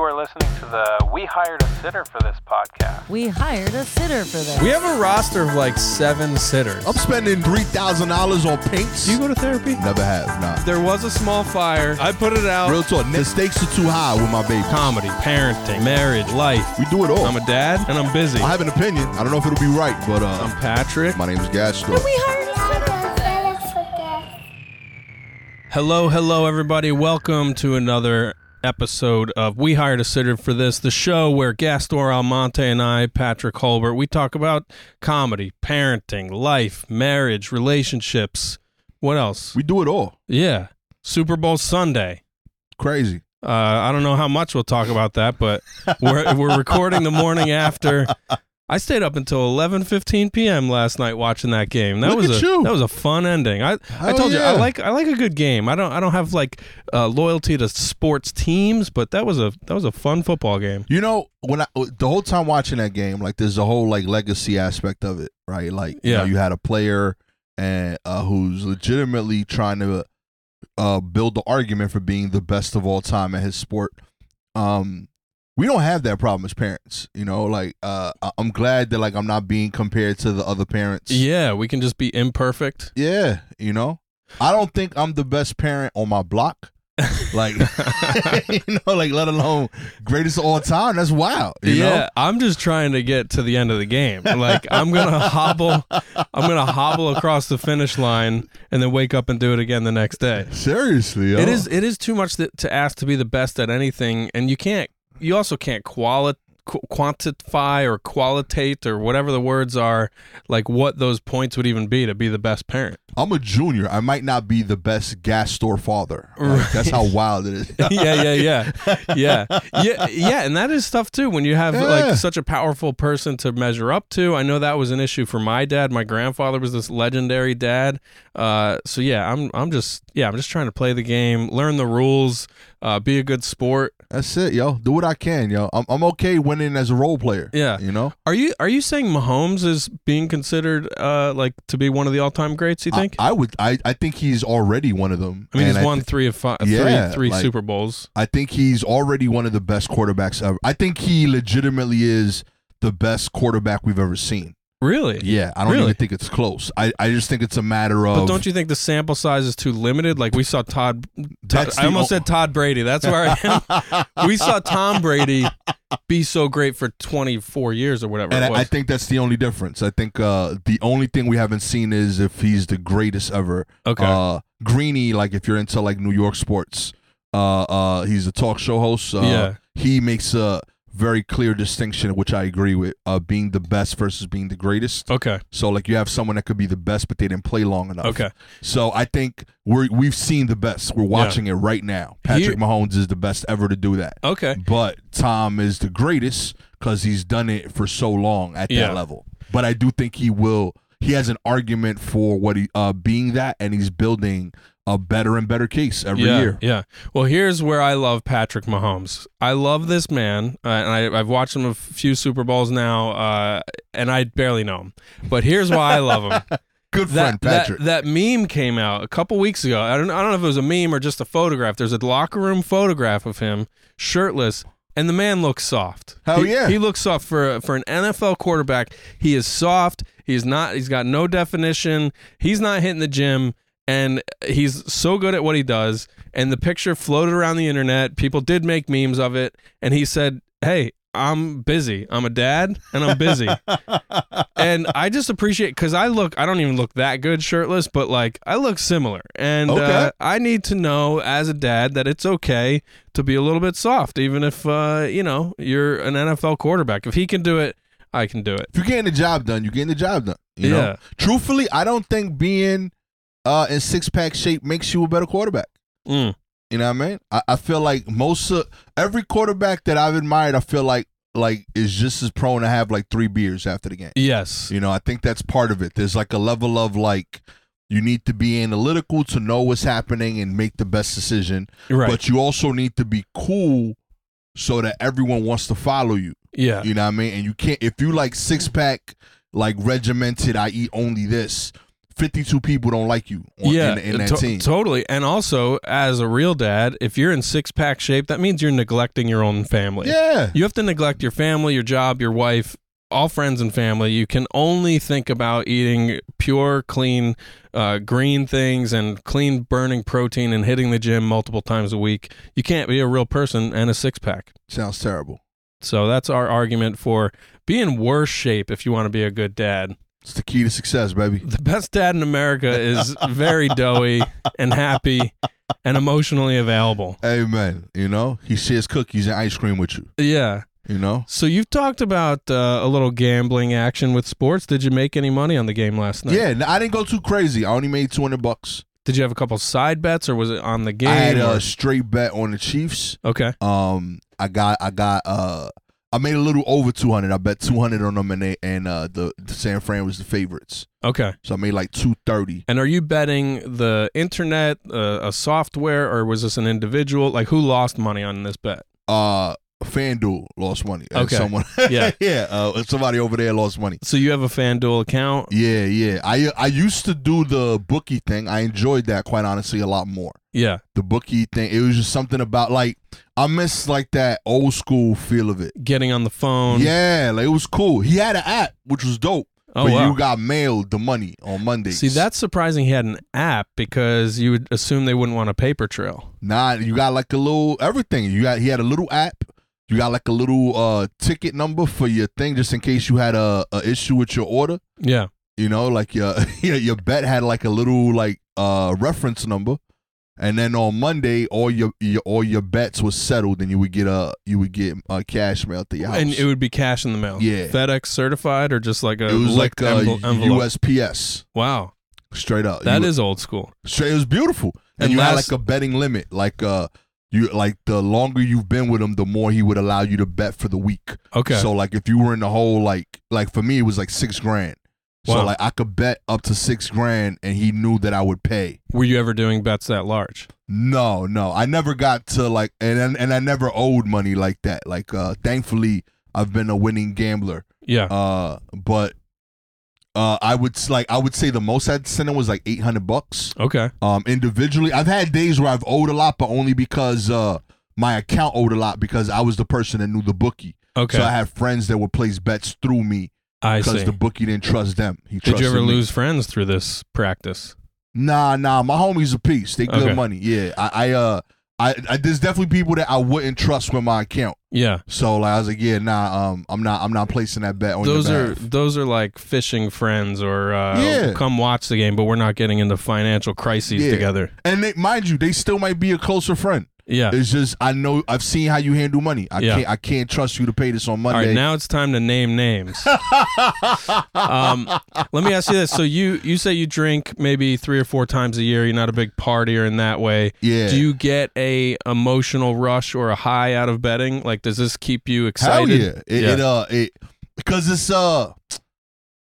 You are listening to the We Hired a Sitter for this podcast. We hired a sitter for this. We have a roster of like seven sitters. I'm spending three thousand dollars on paints. Do you go to therapy? Never have, nah. There was a small fire. I put it out. Real talk, the stakes are too high with my baby. Comedy, parenting, marriage, life. We do it all. I'm a dad and I'm busy. I have an opinion. I don't know if it'll be right, but uh, I'm Patrick. my name is Gastor. we hired a sitter. Hello, hello, everybody. Welcome to another episode of We Hired a Sitter for This, the show where Gastor Almonte and I, Patrick Holbert, we talk about comedy, parenting, life, marriage, relationships. What else? We do it all. Yeah. Super Bowl Sunday. Crazy. Uh, I don't know how much we'll talk about that, but we're we're recording the morning after. I stayed up until 11:15 p.m. last night watching that game. That Look was a you. that was a fun ending. I I Hell told you I like I like a good game. I don't I don't have like uh, loyalty to sports teams, but that was a that was a fun football game. You know, when I the whole time watching that game, like there's a whole like legacy aspect of it, right? Like, you Yeah. know, you had a player and uh, who's legitimately trying to uh, build the argument for being the best of all time at his sport. Um, we don't have that problem as parents, you know. Like, uh, I'm glad that like I'm not being compared to the other parents. Yeah, we can just be imperfect. Yeah, you know. I don't think I'm the best parent on my block. Like, you know, like let alone greatest of all time. That's wild. You yeah, know? I'm just trying to get to the end of the game. Like I'm gonna hobble, I'm gonna hobble across the finish line and then wake up and do it again the next day. Seriously, yo. It is it is too much to, to ask to be the best at anything, and you can't. You also can't quali- qu- quantify or qualitate or whatever the words are, like what those points would even be to be the best parent. I'm a junior. I might not be the best Gastor father. Like, That's how wild it is. yeah, yeah, yeah, yeah, yeah, yeah, and that is stuff too. When you have Yeah. like such a powerful person to measure up to, I know that was an issue for my dad. My grandfather was this legendary dad. Uh, so yeah, I'm I'm just yeah, I'm just trying to play the game, learn the rules, uh, be a good sport. That's it, yo. Do what I can, yo. I'm, I'm okay winning as a role player. Yeah. You know? Are you are you saying Mahomes is being considered uh like to be one of the all time greats? You think? I, I would I, I think he's already one of them. I mean, And he's won three of five, Yeah, three three like- Super Bowls. I think he's already one of the best quarterbacks ever. I think he legitimately is the best quarterback we've ever seen. Really? Yeah, I don't Really? even think it's close. I, I just think it's a matter of But don't you think the sample size is too limited? Like we saw Todd. Todd That's I almost o- said Todd Brady. That's where I am. we saw Tom Brady be so great for 24 years or whatever And it I, was. I think that's the only difference. I think uh, the only thing we haven't seen is if he's the greatest ever. okay. Uh, Greeny, like if you're into like New York sports, uh, uh, he's a talk show host. Uh, Yeah. He makes a very clear distinction, which I agree with, uh, being the best versus being the greatest. okay. So like you have someone that could be the best, but they didn't play long enough. Okay. So I think we're we've seen the best. We're watching it right now. Patrick Here- Mahomes is the best ever to do that. Okay. But Tom is the greatest because he's done it for so long at Yeah. that level. But I do think he will. He has an argument for what he uh, being that, and he's building a better and better case every yeah, year. Yeah. Well, here's where I love Patrick Mahomes. I love this man, uh, and I, I've watched him a few Super Bowls now, uh, and I barely know him. But here's why I love him. Good that, friend, Patrick. That, that meme came out a couple weeks ago. I don't, I don't know if it was a meme or just a photograph. There's a locker room photograph of him shirtless, and the man looks soft. Hell He- yeah. he looks soft for for an NFL quarterback. He is soft. He's not. He's got no definition. He's not hitting the gym, and he's so good at what he does. And the picture floated around the internet. People did make memes of it, and he said, "Hey." I'm busy. I'm a dad and I'm busy and I just appreciate because I look, I don't even look that good shirtless, but like I look similar, and uh, I need to know as a dad that it's okay to be a little bit soft, even if uh, you know you're an NFL quarterback. If he can do it, I can do it. if you're getting the job done, you're getting the job done. You Yeah. know? Truthfully, I don't think being uh, in six pack shape makes you a better quarterback. Mm. You know what I mean? I, I feel like most of every quarterback that I've admired, I feel like like is just as prone to have like three beers after the game. Yes. You know, I think that's part of it. There's like a level of like you need to be analytical to know what's happening and make the best decision, Right. but you also need to be cool so that everyone wants to follow you. yeah. You know what I mean? And you can't if you like six pack, like regimented. I eat only this. 52 people don't like you on, yeah, in, in that to- team. totally. And also, as a real dad, if you're in six pack shape, that means you're neglecting your own family. yeah. You have to neglect your family, your job, your wife, all friends and family. You can only think about eating pure, clean, uh, green things and clean burning protein and hitting the gym multiple times a week. You can't be a real person and a six pack. Sounds terrible. So that's our argument for be in worse shape if you want to be a good dad. It's the key to success, baby. The best dad in America is very doughy and happy and emotionally available. Amen. You know, he shares cookies and ice cream with you. Yeah. You know, So you've talked about uh, a little gambling action with sports. Did you make any money on the game last night? yeah. I didn't go too crazy. I only made 200 bucks. Did you have a couple side bets, or was it on the game? I had or- a straight bet on the Chiefs. okay. Um, I got, I got, uh, I made a little over 200. I bet 200 on them, and they, and uh, the, the San Fran was the favorites. Okay. So I made like 230. And are you betting the internet, uh, a software, or was this an individual? Like, who lost money on this bet? Uh, FanDuel lost money. And Okay. Someone, Yeah. yeah. Uh, somebody over there lost money. So you have a FanDuel account? Yeah, yeah. I I used to do the bookie thing. I enjoyed that quite honestly a lot more. Yeah. The bookie thing. It was just something about like I miss like that old school feel of it. Getting on the phone. Yeah, like it was cool. He had an app which was dope. Oh, but wow. you got mailed the money on Monday. See, that's surprising he had an app because you would assume they wouldn't want a paper trail. Nah, you got like a little everything. You got he had a little app. You got like a little uh ticket number for your thing just in case you had a, a issue with your order. Yeah. You know, like your your your bet had like a little like uh reference number, and then on Monday all your, your all your bets was settled, and you would get a you would get a cash mail to your house. And it would be cash in the mail. Yeah. FedEx certified or just like a It was like a envelope? USPS Wow. straight up. That You- is old school. straight. It was beautiful, and, And you had like a betting limit, like uh. You like the longer you've been with him, the more he would allow you to bet for the week. Okay. So like if you were in the whole like like for me it was like six grand. So like I could bet up to six grand, and he knew that I would pay. Were you ever doing bets that large? No, no, I never got to like, and and, I never owed money like that. Like, uh, thankfully, I've been a winning gambler. Yeah. Uh, but uh, I would like, I would say the most I'd sent him was like eight hundred bucks. Okay. Um, individually, I've had days where I've owed a lot, but only because uh, my account owed a lot because I was the person that knew the bookie. Okay. So I had friends that would place bets through me I because see. the bookie didn't trust them. He Did you ever me. lose friends through this practice? Nah, nah, my homies are peace. They good Okay. money. Yeah, I, I, uh, I, I, there's definitely people that I wouldn't trust with my account. Yeah. So like, I was like, yeah, nah, um, I'm not, I'm not placing that bet on those are those are like fishing friends or uh, Yeah. come watch the game, but we're not getting into financial crises Yeah. together. and they, mind you, they still might be a closer friend. Yeah. It's just I know I've seen how you handle money. I Yeah. can't, I can't trust you to pay this on All Monday. right, now it's time to name names. um, let me ask you this: so you you say you drink maybe three or four times a year. You're not a big partier in that way. yeah, Do you get a emotional rush or a high out of betting? Like, does this keep you Hell excited? yeah. It, Yeah. it uh it because it's uh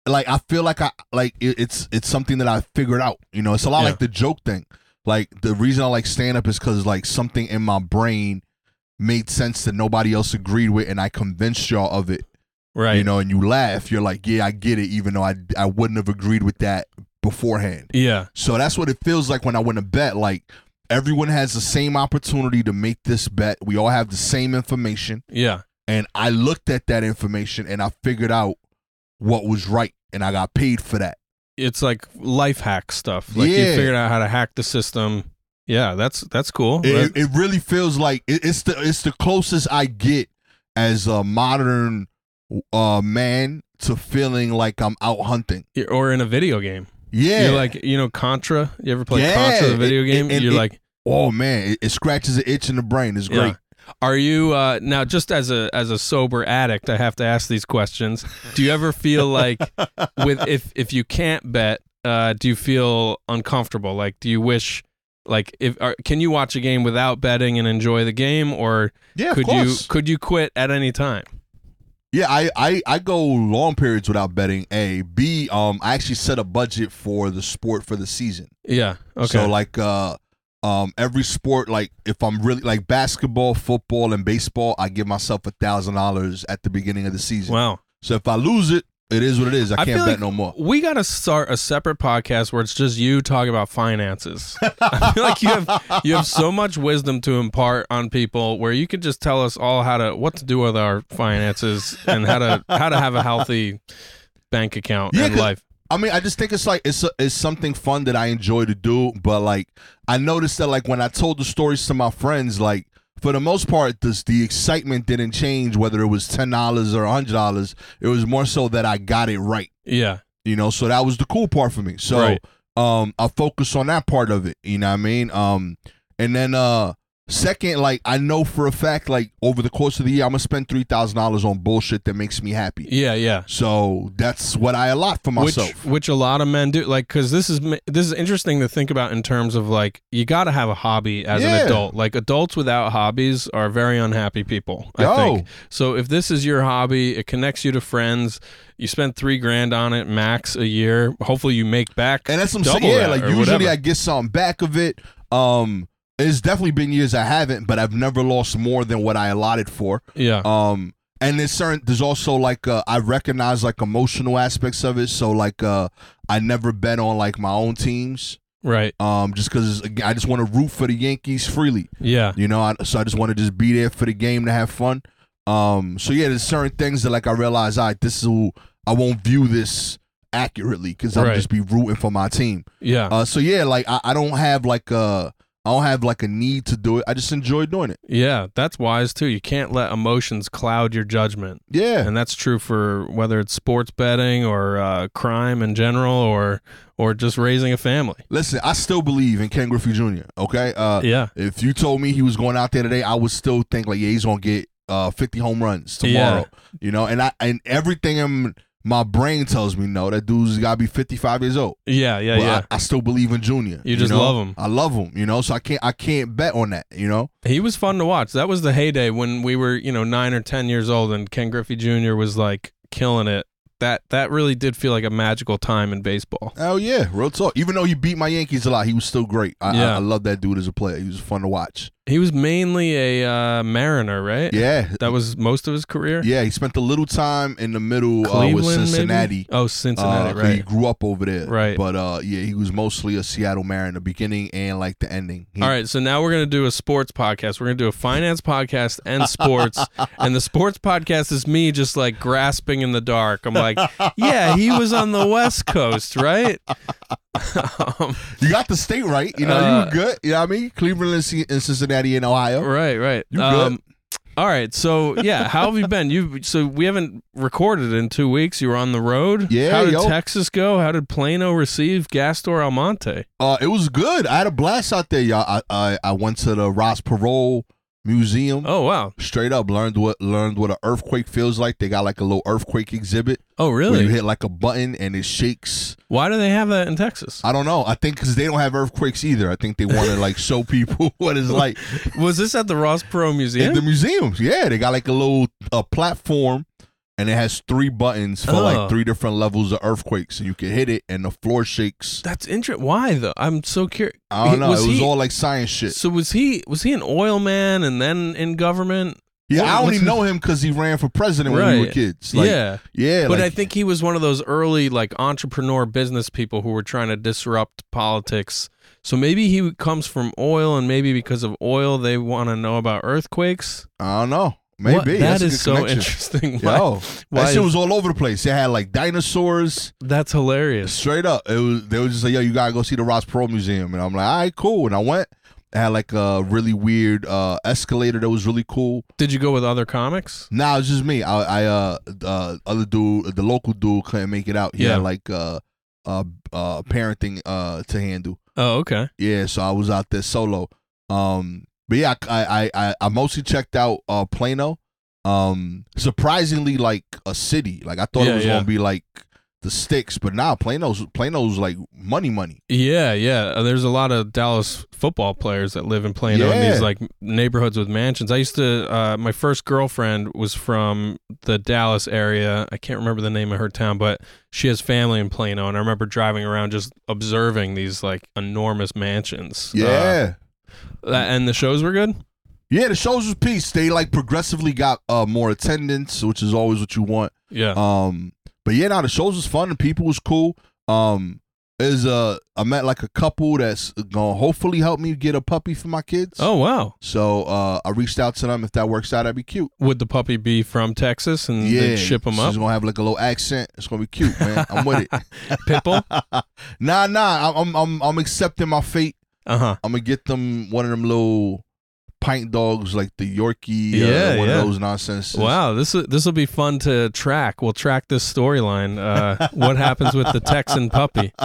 like I feel like I like it, it's it's something that I figured out. You know, it's a lot Yeah. like the joke thing. Like the reason I like stand up is because like something in my brain made sense that nobody else agreed with, and I convinced y'all of it. Right. You know, and you laugh. You're like, yeah, I get it, even though I I wouldn't have agreed with that beforehand. Yeah. So that's what it feels like when I win a bet. Like everyone has the same opportunity to make this bet. We all have the same information Yeah. and I looked at that information and I figured out what was right and I got paid for that. It's like life hack stuff. Like you figured out how to hack the system. Yeah, that's that's cool. It, That- it really feels like it, it's the it's the closest I get as a modern uh man to feeling like I'm out hunting. or in a video game. Yeah. You're like, you know, Contra. You ever play Yeah, Contra, the video game? You're like, oh man, it, scratches an itch in the brain. It's yeah. Are you uh, now just as a as a sober addict? I have to ask these questions. Do you ever feel like with if if you can't bet, uh, do you feel uncomfortable? Like, do you wish like if are, can you watch a game without betting and enjoy the game, or Yeah, could you could you quit at any time? Yeah, I, I I go long periods without betting. A B um I actually set a budget for the sport for the season. Yeah. Okay. So like uh um every sport like if I'm really like basketball, football, and baseball, I give myself a thousand dollars at the beginning of the season. wow. So if I lose it, It is what it is. I I can't bet like no more. We got to start a separate podcast where it's just you talking about finances. I feel like you have you have so much wisdom to impart on people where you could just tell us all how to what to do with our finances and how to how to have a healthy bank account Yeah, in life. I mean, I just think it's like it's a, it's something fun that I enjoy to do. But like, I noticed that like when I told the stories to my friends, like for the most part, this the excitement didn't change whether it was ten dollars or hundred dollars. It was more so that I got it right. Yeah. You know, so that was the cool part for me. So Right. um I focus on that part of it. You know what I mean? Um and then uh second, like I know for a fact, like over the course of the year, I'm gonna spend three thousand dollars on bullshit that makes me happy. Yeah, yeah. So that's what I allot for myself. which a lot of men do like cuz this is this is interesting to think about in terms of like you got to have a hobby as Yeah. an adult. Like adults without hobbies are very unhappy people, I Yo. think. So if this is your hobby, it connects you to friends. You spend 3 grand on it max a year. Hopefully you make back And that's what I'm saying. Yeah, like usually whatever. I get something back of it. Um it's definitely been years I haven't, but I've never lost more than what I allotted for. Yeah. Um, and there's certain there's also like uh, I recognize like emotional aspects of it. So like uh, I never bet on like my own teams. right. Um, just because I just want to root for the Yankees freely. Yeah. You know, I, so I just want to just be there for the game to have fun. Um, so yeah, there's certain things that like I realize, all right, this is who I won't view this accurately because I'll Right. just be rooting for my team. Yeah. Uh, so yeah, like I, I don't have like a I don't have like a need to do it. I just enjoy doing it. yeah, that's wise too. You can't let emotions cloud your judgment. Yeah. and that's true for whether it's sports betting or uh, crime in general or or just raising a family. Listen, I still believe in Ken Griffey Jr. Okay, uh, Yeah, if you told me he was going out there today, I would still think like, yeah, he's gonna get uh 50 home runs tomorrow. You know, and I and everything in my brain tells me no, that dude's gotta be 55 years old. yeah, yeah, But yeah. I, I still believe in Junior. You just know? love him. I love him. You know, so I can't I can't bet on that. You know. he was fun to watch. That was the heyday when we were you know nine or ten years old, and Ken Griffey Jr. was like killing it. That that really did feel like a magical time in baseball. Oh yeah, real talk. Even though he beat my Yankees a lot, he was still great. I, Yeah. I, I love that dude as a player. He was fun to watch. He was mainly a uh, Mariner, right? Yeah, that was most of his career. yeah. He spent a little time in the middle uh, with maybe? Cincinnati. Oh, Cincinnati, Uh, right? He grew up over there. Right. But uh, yeah, he was mostly a Seattle Mariner, beginning and like the ending. He- All right, so now we're gonna do a sports podcast. We're gonna do a finance podcast and sports, and the sports podcast is me just like grasping in the dark. I'm like, yeah, he was on the West Coast, right? um, You got the state right. You know, you Uh, were good. You know what I mean? Cleveland and Cincinnati and Ohio. right, right. You good. Um, all right, so yeah, how have you been? You so we haven't recorded in two weeks. You were on the road. Yeah, How did yo. Texas go? How did Plano receive Gastor Almonte? Uh, it was good. I had a blast out there, y'all. I I, I went to the Ross Perot Museum. Oh wow. Straight up learned what learned what an earthquake feels like. They got like a little earthquake exhibit Oh really? you hit like a button and it shakes. Why do they have that in Texas? I don't know. I think because they don't have earthquakes either. I think they want to like show people what it's like. Was this at the Ross Perot Museum? In the museums, yeah, they got like a little uh, platform, and it has three buttons for Oh. like three different levels of earthquakes, and you can hit it, and the floor shakes. That's interesting. Why though? I'm so curious. I don't know. Was it was he- all like science shit. So was he was he an oil man and then in government? yeah, what- I only what's know him because he ran for president when we were Right. kids. Like, yeah, yeah. but like, I think he was one of those early like entrepreneur business people who were trying to disrupt politics. So maybe he comes from oil, and maybe because of oil, they want to know about earthquakes. I don't know. Maybe What- that is so connection. interesting. Why- Yo, why that shit was all over the place. They had like dinosaurs. That's hilarious. Straight up, it was. They was just like, "Yo, you gotta go see the Ross Perot Museum," and I'm like, "All right, cool." And I went. It had like a really weird uh, escalator that was really cool. Did you go with other comics? Nah, it's just me. I, I uh, uh, other dude, the local dude couldn't make it out. He Yeah. had like uh, uh, uh, parenting uh to handle. Oh, okay. Yeah, so I was out there solo. Um, but yeah, I, I, I, I mostly checked out uh Plano. Um, surprisingly, like a city. Like I thought Yeah, it was yeah. gonna be like the sticks, but now Plano's Plano's like money, money. Yeah, yeah. Uh, There's a lot of Dallas football players that live in Plano in these like neighborhoods with mansions. I used to. Uh, my first girlfriend was from the Dallas area. I can't remember the name of her town, but she has family in Plano, and I remember driving around just observing these like enormous mansions. Yeah. Uh, and the shows were good. Yeah, the shows was peace. They like progressively got uh more attendance, which is always what you want. Yeah. Um, but yeah, now the shows was fun. The people was cool. Um, is uh, I met like a couple that's gonna hopefully help me get a puppy for my kids. Oh wow. So uh, I reached out to them. If that works out, that'd be cute. Would the puppy be from Texas and Yeah, ship him She's up? gonna have like a little accent. It's gonna be cute, man. I'm with it. Pitbull? nah, nah. I'm I'm I'm accepting my fate. Uh huh. I'm gonna get them one of them little pint dogs, like the Yorkie. Yeah, uh, one yeah. of those nonsense. Wow, this this will be fun to track. We'll track this storyline. Uh, what happens with the Texan puppy?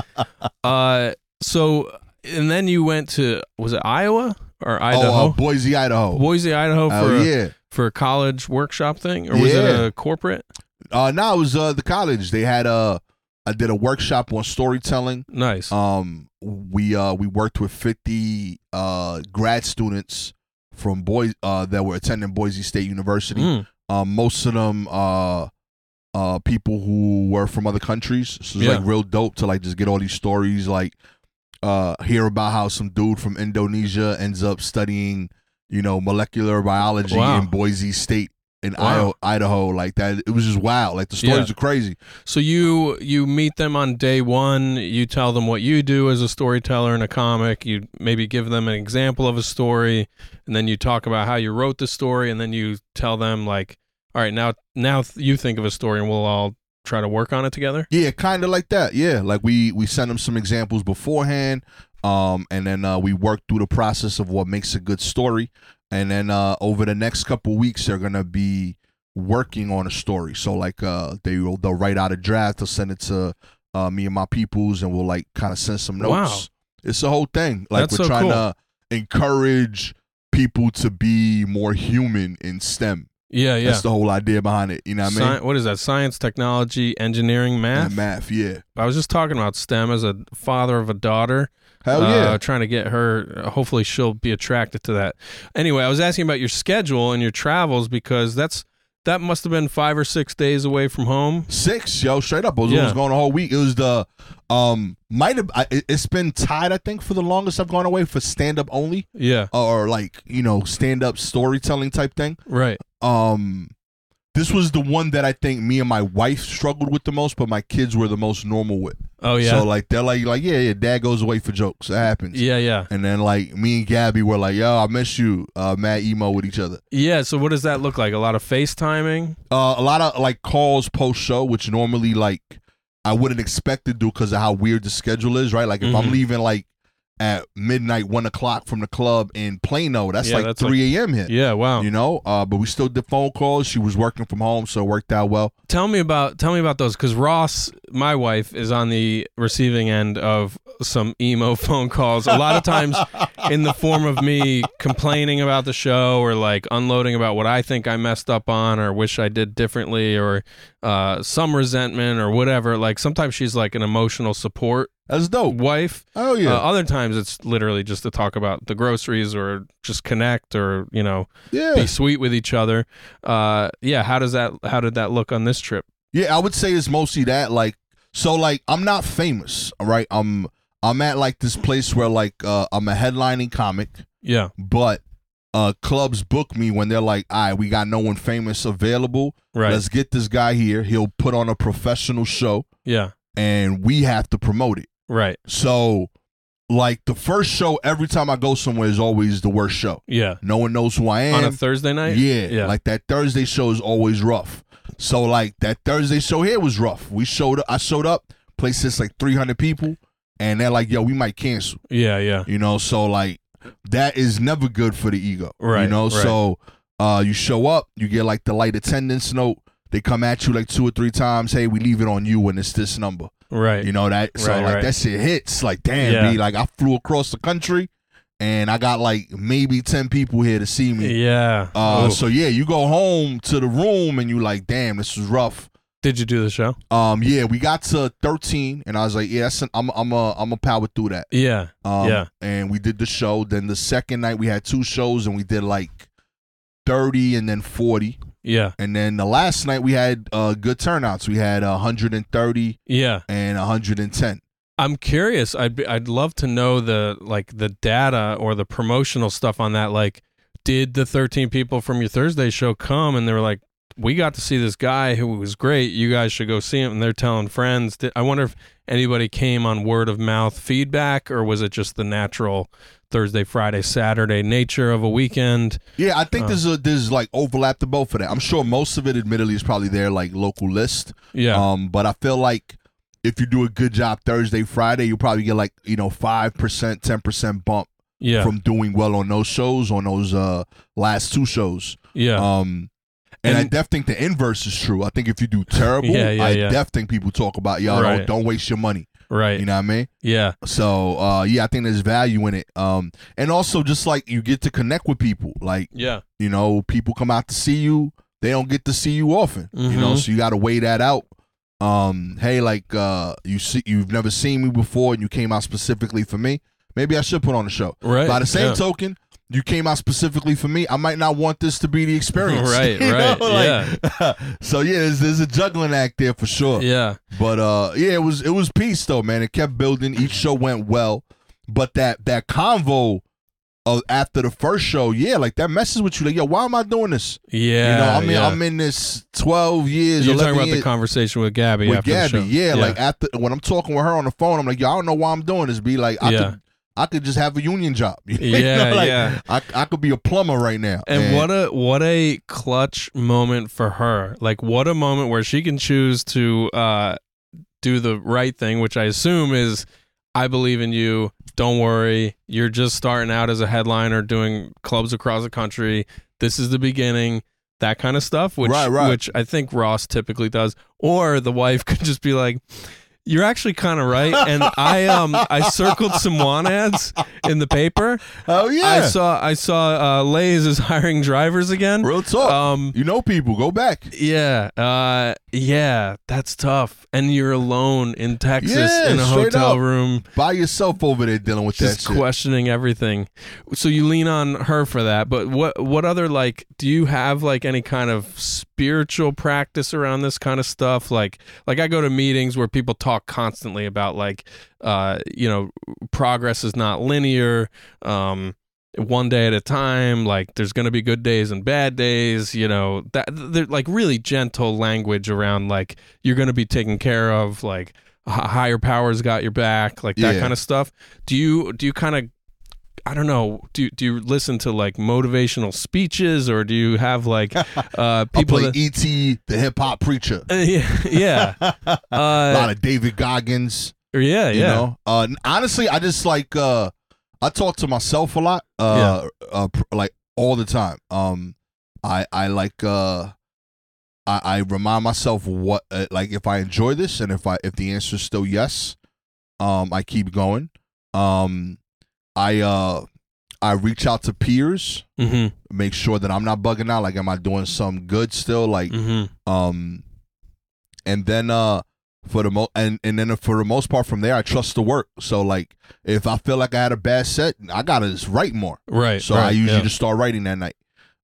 Uh, so and then you went to was it Iowa or Oh, Idaho? uh, Boise, Idaho. Boise, Idaho Oh for a, yeah. for a college workshop thing, or was it a corporate? Uh, no, it was uh the college. They had uh, I did a workshop on storytelling. Nice. Um, we uh we worked with 50 uh grad students from Boise uh that were attending Boise State University. Mm, Um, most of them uh uh people who were from other countries. So it's Yeah. like real dope to like just get all these stories like uh hear about how some dude from Indonesia ends up studying, you know, molecular biology Wow. in Boise State in Wow. Iowa, Idaho like that. It was just wow. Like the stories Yeah. are crazy. So you you meet them on day one. You tell them what you do as a storyteller in a comic. You maybe give them an example of a story, and then you talk about how you wrote the story, and then you tell them like, all right, now now th- you think of a story, and we'll all try to work on it together. Yeah, kind of like that. Yeah, like we we send them some examples beforehand, um, and then uh, we work through the process of what makes a good story, and then uh, over the next couple weeks they're gonna be working on a story. So like uh, they will they'll write out a draft, they'll send it to uh, me and my peoples, and we'll like kind of send some notes. Wow. It's the whole thing. Like That's we're so trying cool. to encourage people to be more human in STEM. Yeah, yeah. That's the whole idea behind it. You know what I mean? What is that? Science, technology, engineering, math. And math, yeah. I was just talking about STEM as a father of a daughter. Hell uh, yeah. trying to get her. Hopefully, she'll be attracted to that. Anyway, I was asking about your schedule and your travels because that's that must have been five or six days away from home. Six, yo, straight up. It was, it was going the whole week. It was the um might have it's been tied. I think for the longest I've gone away for stand up only Yeah, or like you know stand up storytelling type thing. right. Um, this was the one that I think me and my wife struggled with the most, but my kids were the most normal with. Oh yeah, So like they're like like yeah yeah, dad goes away for jokes. That happens. yeah, yeah, And then like me and Gabby were like, yo, I miss you. Uh, mad emo with each other. yeah. So what does that look like? A lot of FaceTiming. Uh, a lot of like calls post show, which normally like I wouldn't expect to do because of how weird the schedule is, right? Like if. I'm leaving like at midnight, one o'clock from the club in Plano, that's Yeah, like that's three a.m. here. Yeah, wow. You know, uh, but we still did phone calls. She was working from home, so it worked out well. tell me about tell me about those because Ross, my wife, is on the receiving end of some emo phone calls. A lot of times in the form of me complaining about the show or like unloading about what I think I messed up on or wish I did differently or uh, some resentment or whatever. Like sometimes she's like an emotional support That's dope. wife. Oh yeah, Uh, other times it's literally just to talk about the groceries or just connect or you know yeah, be sweet with each other. Uh, yeah. How does that? How did that look on this trip? Yeah. I would say it's mostly that. Like, so like I'm not famous, all right. I'm I'm at like this place where like uh, I'm a headlining comic. Yeah. but uh clubs book me when they're like, all right, we got no one famous available. Right. Let's get this guy here. He'll put on a professional show yeah. and we have to promote it. Right. So like the first show every time I go somewhere is always the worst show. Yeah. No one knows who I am. on a Thursday night. yeah, Yeah. Like that Thursday show is always rough. So like that Thursday show here was rough. We showed up I showed up, place like 300 people and they're like, "Yo, we might cancel." Yeah. Yeah. you know so like that is never good for the ego Right, you know right. so uh you show up you get like the light attendance note they come at you like two or three times hey we leave it on you when it's this number Right. you know that so Right, like right. that shit hits like damn Yeah. B, like i flew across the country and i got like maybe 10 people here to see me yeah. uh so yeah you go home to the room and you like damn this was rough Did you do the show? um yeah we got to 13 and i was like yeah that's an, i'm i'm a i'm a power through that Yeah. um, Yeah. And we did the show. Then the second night we had two shows and we did like 30 and then 40. Yeah. And then the last night we had uh, good turnouts. We had 130 Yeah. and 110. I'm curious. I'd be, I'd love to know the like the data or the promotional stuff on that. Like, did the 13 people from your Thursday show come and they were like, we got to see this guy who was great. You guys should go see him. And they're telling friends. I wonder if anybody came on word of mouth feedback or was it just the natural Thursday, Friday, Saturday nature of a weekend? Yeah, I think Uh. there's a there's like overlap to both of that. I'm sure most of it, admittedly, is probably their like local list. Yeah. Um, but I feel like if you do a good job Thursday, Friday, you'll probably get like you know five percent, ten percent bump yeah. from doing well on those shows, on those uh last two shows. yeah. Um, and, I And- def think the inverse is true. I think if you do terrible, Yeah, yeah, I yeah. def think people talk about yo, Right. don't, don't waste your money. right. You know what I mean? yeah. So uh, yeah, I think there's value in it. Um, and also just like you get to connect with people, like Yeah. you know, people come out to see you. They don't get to see you often. You know, Mhm. so you got to weigh that out. Um, hey, like uh, you see, you've never seen me before, and you came out specifically for me. Maybe I should put on the show. Right. By the same yeah. token, you came out specifically for me. I might not want this to be the experience. Right, You right, know, like- so yeah, there's, there's a juggling act there for sure. Yeah. But uh, yeah, it was it was peace though, man. It kept building. Each show went well, but that that convo of after the first show, yeah, like that messes with you. Like, yo, why am I doing this? Yeah. you know, I mean, yeah. I'm in this 12 years. You're talking about years the conversation with Gabby with after the Gabby. show. Yeah, like after when I'm talking with her on the phone, I'm like, yo, I don't know why I'm doing this. Be like, I Yeah. could. I could just have a union job. You Yeah, know, like, yeah. I, I could be a plumber right now. And what a what a clutch moment for her. Like what a moment where she can choose to uh do the right thing, which I assume is I believe in you. Don't worry. You're just starting out as a headliner doing clubs across the country. This is the beginning. That kind of stuff, which Right, right. which I think Ross typically does. Or the wife could just be like, You're actually kind of right. And I um I circled some want ads in the paper. Oh yeah, I saw I saw uh Lay's is hiring drivers again. real talk. Um you know, people go back. yeah, uh yeah, that's tough. And you're alone in Texas Yeah, in a hotel up. room By yourself over there dealing with just that shit. questioning everything. So you lean on her for that. But what what other like do you have like any kind of spiritual practice around this kind of stuff? Like like I go to meetings where people talk constantly about like uh you know progress is not linear. Um one day at a time like there's going to be good days and bad days you know that they're like really gentle language around like you're going to be taken care of like higher powers got your back like that Yeah. kind of stuff do you do you kind of I don't know. Do you- do you listen to like motivational speeches or do you have like uh I people play that, E.T. the hip hop preacher. Uh, yeah yeah a uh, lot of David Goggins. yeah You yeah know, uh, honestly, I just like uh, I talk to myself a lot. Uh, uh, pr- like all the time. Um, I I like uh, I I remind myself what uh, like if I enjoy this and if I if the answer is still yes, um, I keep going. Um, I uh, I reach out to peers, hmm make sure that I'm not bugging out. Like, am I doing some good still? Like, hmm um and then uh for the mo and and then for the most part from there I trust the work. So like if I feel like I had a bad set, I gotta just write more. right So right, I usually yeah. just start writing that night.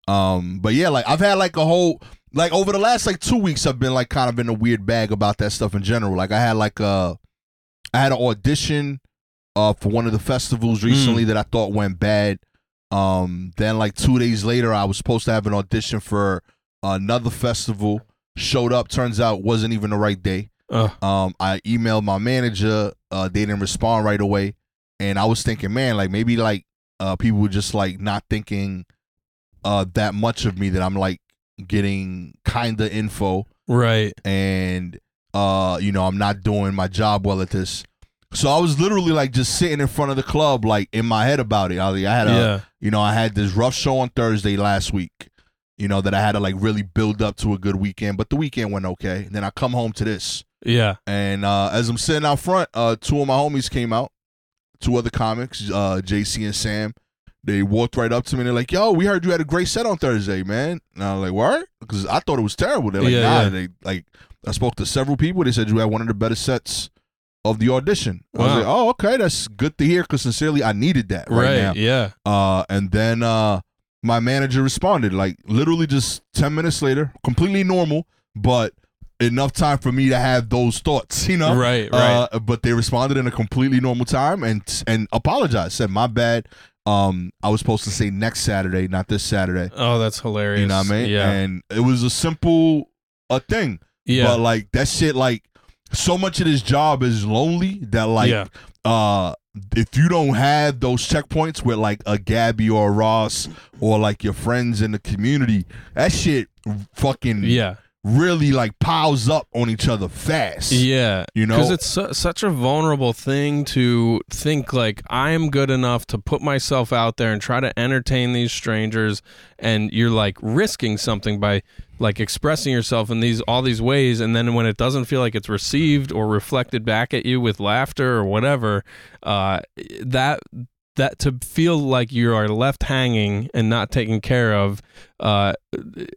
Um but yeah, like I've had like a whole like over the last like two weeks I've been like kind of in a weird bag about that stuff in general. Like I had like a, I had an audition uh for one of the Hmm. festivals recently that I thought went bad. Um then like two days later I was supposed to have an audition for another festival. Showed up, turns out wasn't even the right day. Uh, Um, I emailed my manager. Uh, they didn't respond right away, and I was thinking, man, like maybe like uh, people were just like not thinking uh that much of me that I'm like getting kinda info, right and uh, you know, I'm not doing my job well at this. So I was literally like just sitting in front of the club, like in my head about it. I, I had a, yeah you know, I had this rough show on Thursday last week, you know, that I had to like really build up to a good weekend, but the weekend went okay. And then I come home to this. yeah And uh, as I'm sitting out front, uh, two of my homies came out, two other comics, uh, JC and Sam. They walked right up to me and they're like, "Yo, we heard you had a great set on Thursday, man." And I was like, "What?" Because I thought it was terrible. They're like, Yeah, "Nah." yeah. They like, I spoke to several people. They said you had one of the better sets of the audition. I was like, "Oh, okay, that's good to hear." Because sincerely, I needed that right, right, now. yeah Uh, and then uh, my manager responded, like literally just 10 minutes later, completely normal, but enough time for me to have those thoughts, you know? right right Uh, but they responded in a completely normal time and and apologized, said, my bad. Um, I was supposed to say next Saturday, not this Saturday. Oh, that's hilarious. You know what I mean? Yeah. And it was a simple a thing. yeah. But like that shit, like so much of this job is lonely that like Yeah. uh if you don't have those checkpoints with like a Gabby or a Ross or like your friends in the community, that shit fucking yeah. Really like piles up on each other fast. Yeah. You know? Because it's su- such a vulnerable thing to think like I am good enough to put myself out there and try to entertain these strangers and you're like risking something by like expressing yourself in these all these ways and then when it doesn't feel like it's received or reflected back at you with laughter or whatever uh that that to feel like you are left hanging and not taken care of uh,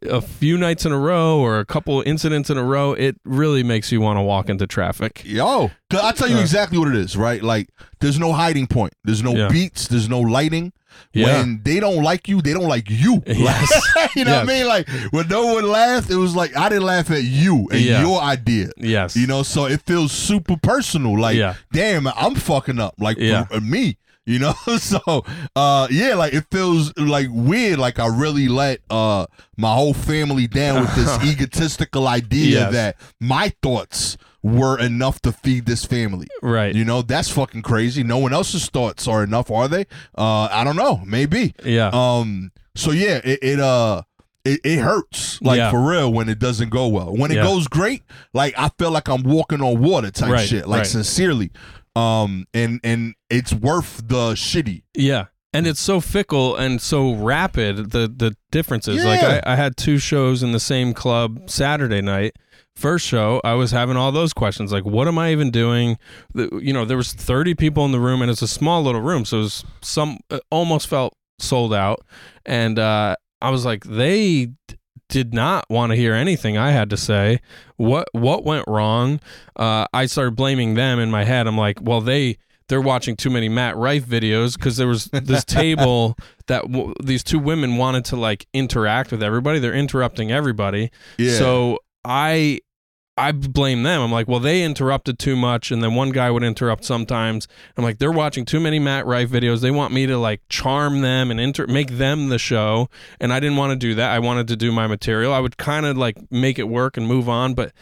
a few nights in a row or a couple incidents in a row, it really makes you want to walk into traffic. Yo, cause I tell you Uh. exactly what it is, right? Like, there's no hiding point. There's no Yeah. beats. There's no lighting. Yeah. When they don't like you, they don't like you. Yes. you know what I mean? Like when no one laughed, it was like I didn't laugh at you and Yeah. your idea. Yes. You know, so it feels super personal. Like, damn, I'm fucking up. Like me. You know, so uh yeah, like it feels like weird. Like I really let uh my whole family down with this egotistical idea Yes. that my thoughts were enough to feed this family. right. You know, that's fucking crazy. No one else's thoughts are enough, are they? Uh I don't know. Maybe. yeah. Um. So yeah, it, it uh. It, it hurts like Yeah. for real when it doesn't go well. When it Yeah. goes great, like I feel like I'm walking on water type Right, shit. Like right. sincerely, um, and and it's worth the shitty. Yeah. And it's so fickle and so rapid the the differences. Like I, I had two shows in the same club Saturday night. First show, I was having all those questions like, what am I even doing? The, you know, there was thirty people in the room, and it's a small little room, so it was some it almost felt sold out. And uh, I was like, they did not want to hear anything I had to say. What what went wrong? Uh, I started blaming them in my head. I'm like, well, they they're watching too many Matt Rife videos because there was this table that w- these two women wanted to like interact with everybody. They're interrupting everybody. Yeah. So I I blame them. I'm like, well, they interrupted too much, and then one guy would interrupt sometimes. I'm like, they're watching too many Matt Rife videos. They want me to like charm them and inter- make them the show, and I didn't want to do that. I wanted to do my material. I would kind of like make it work and move on, but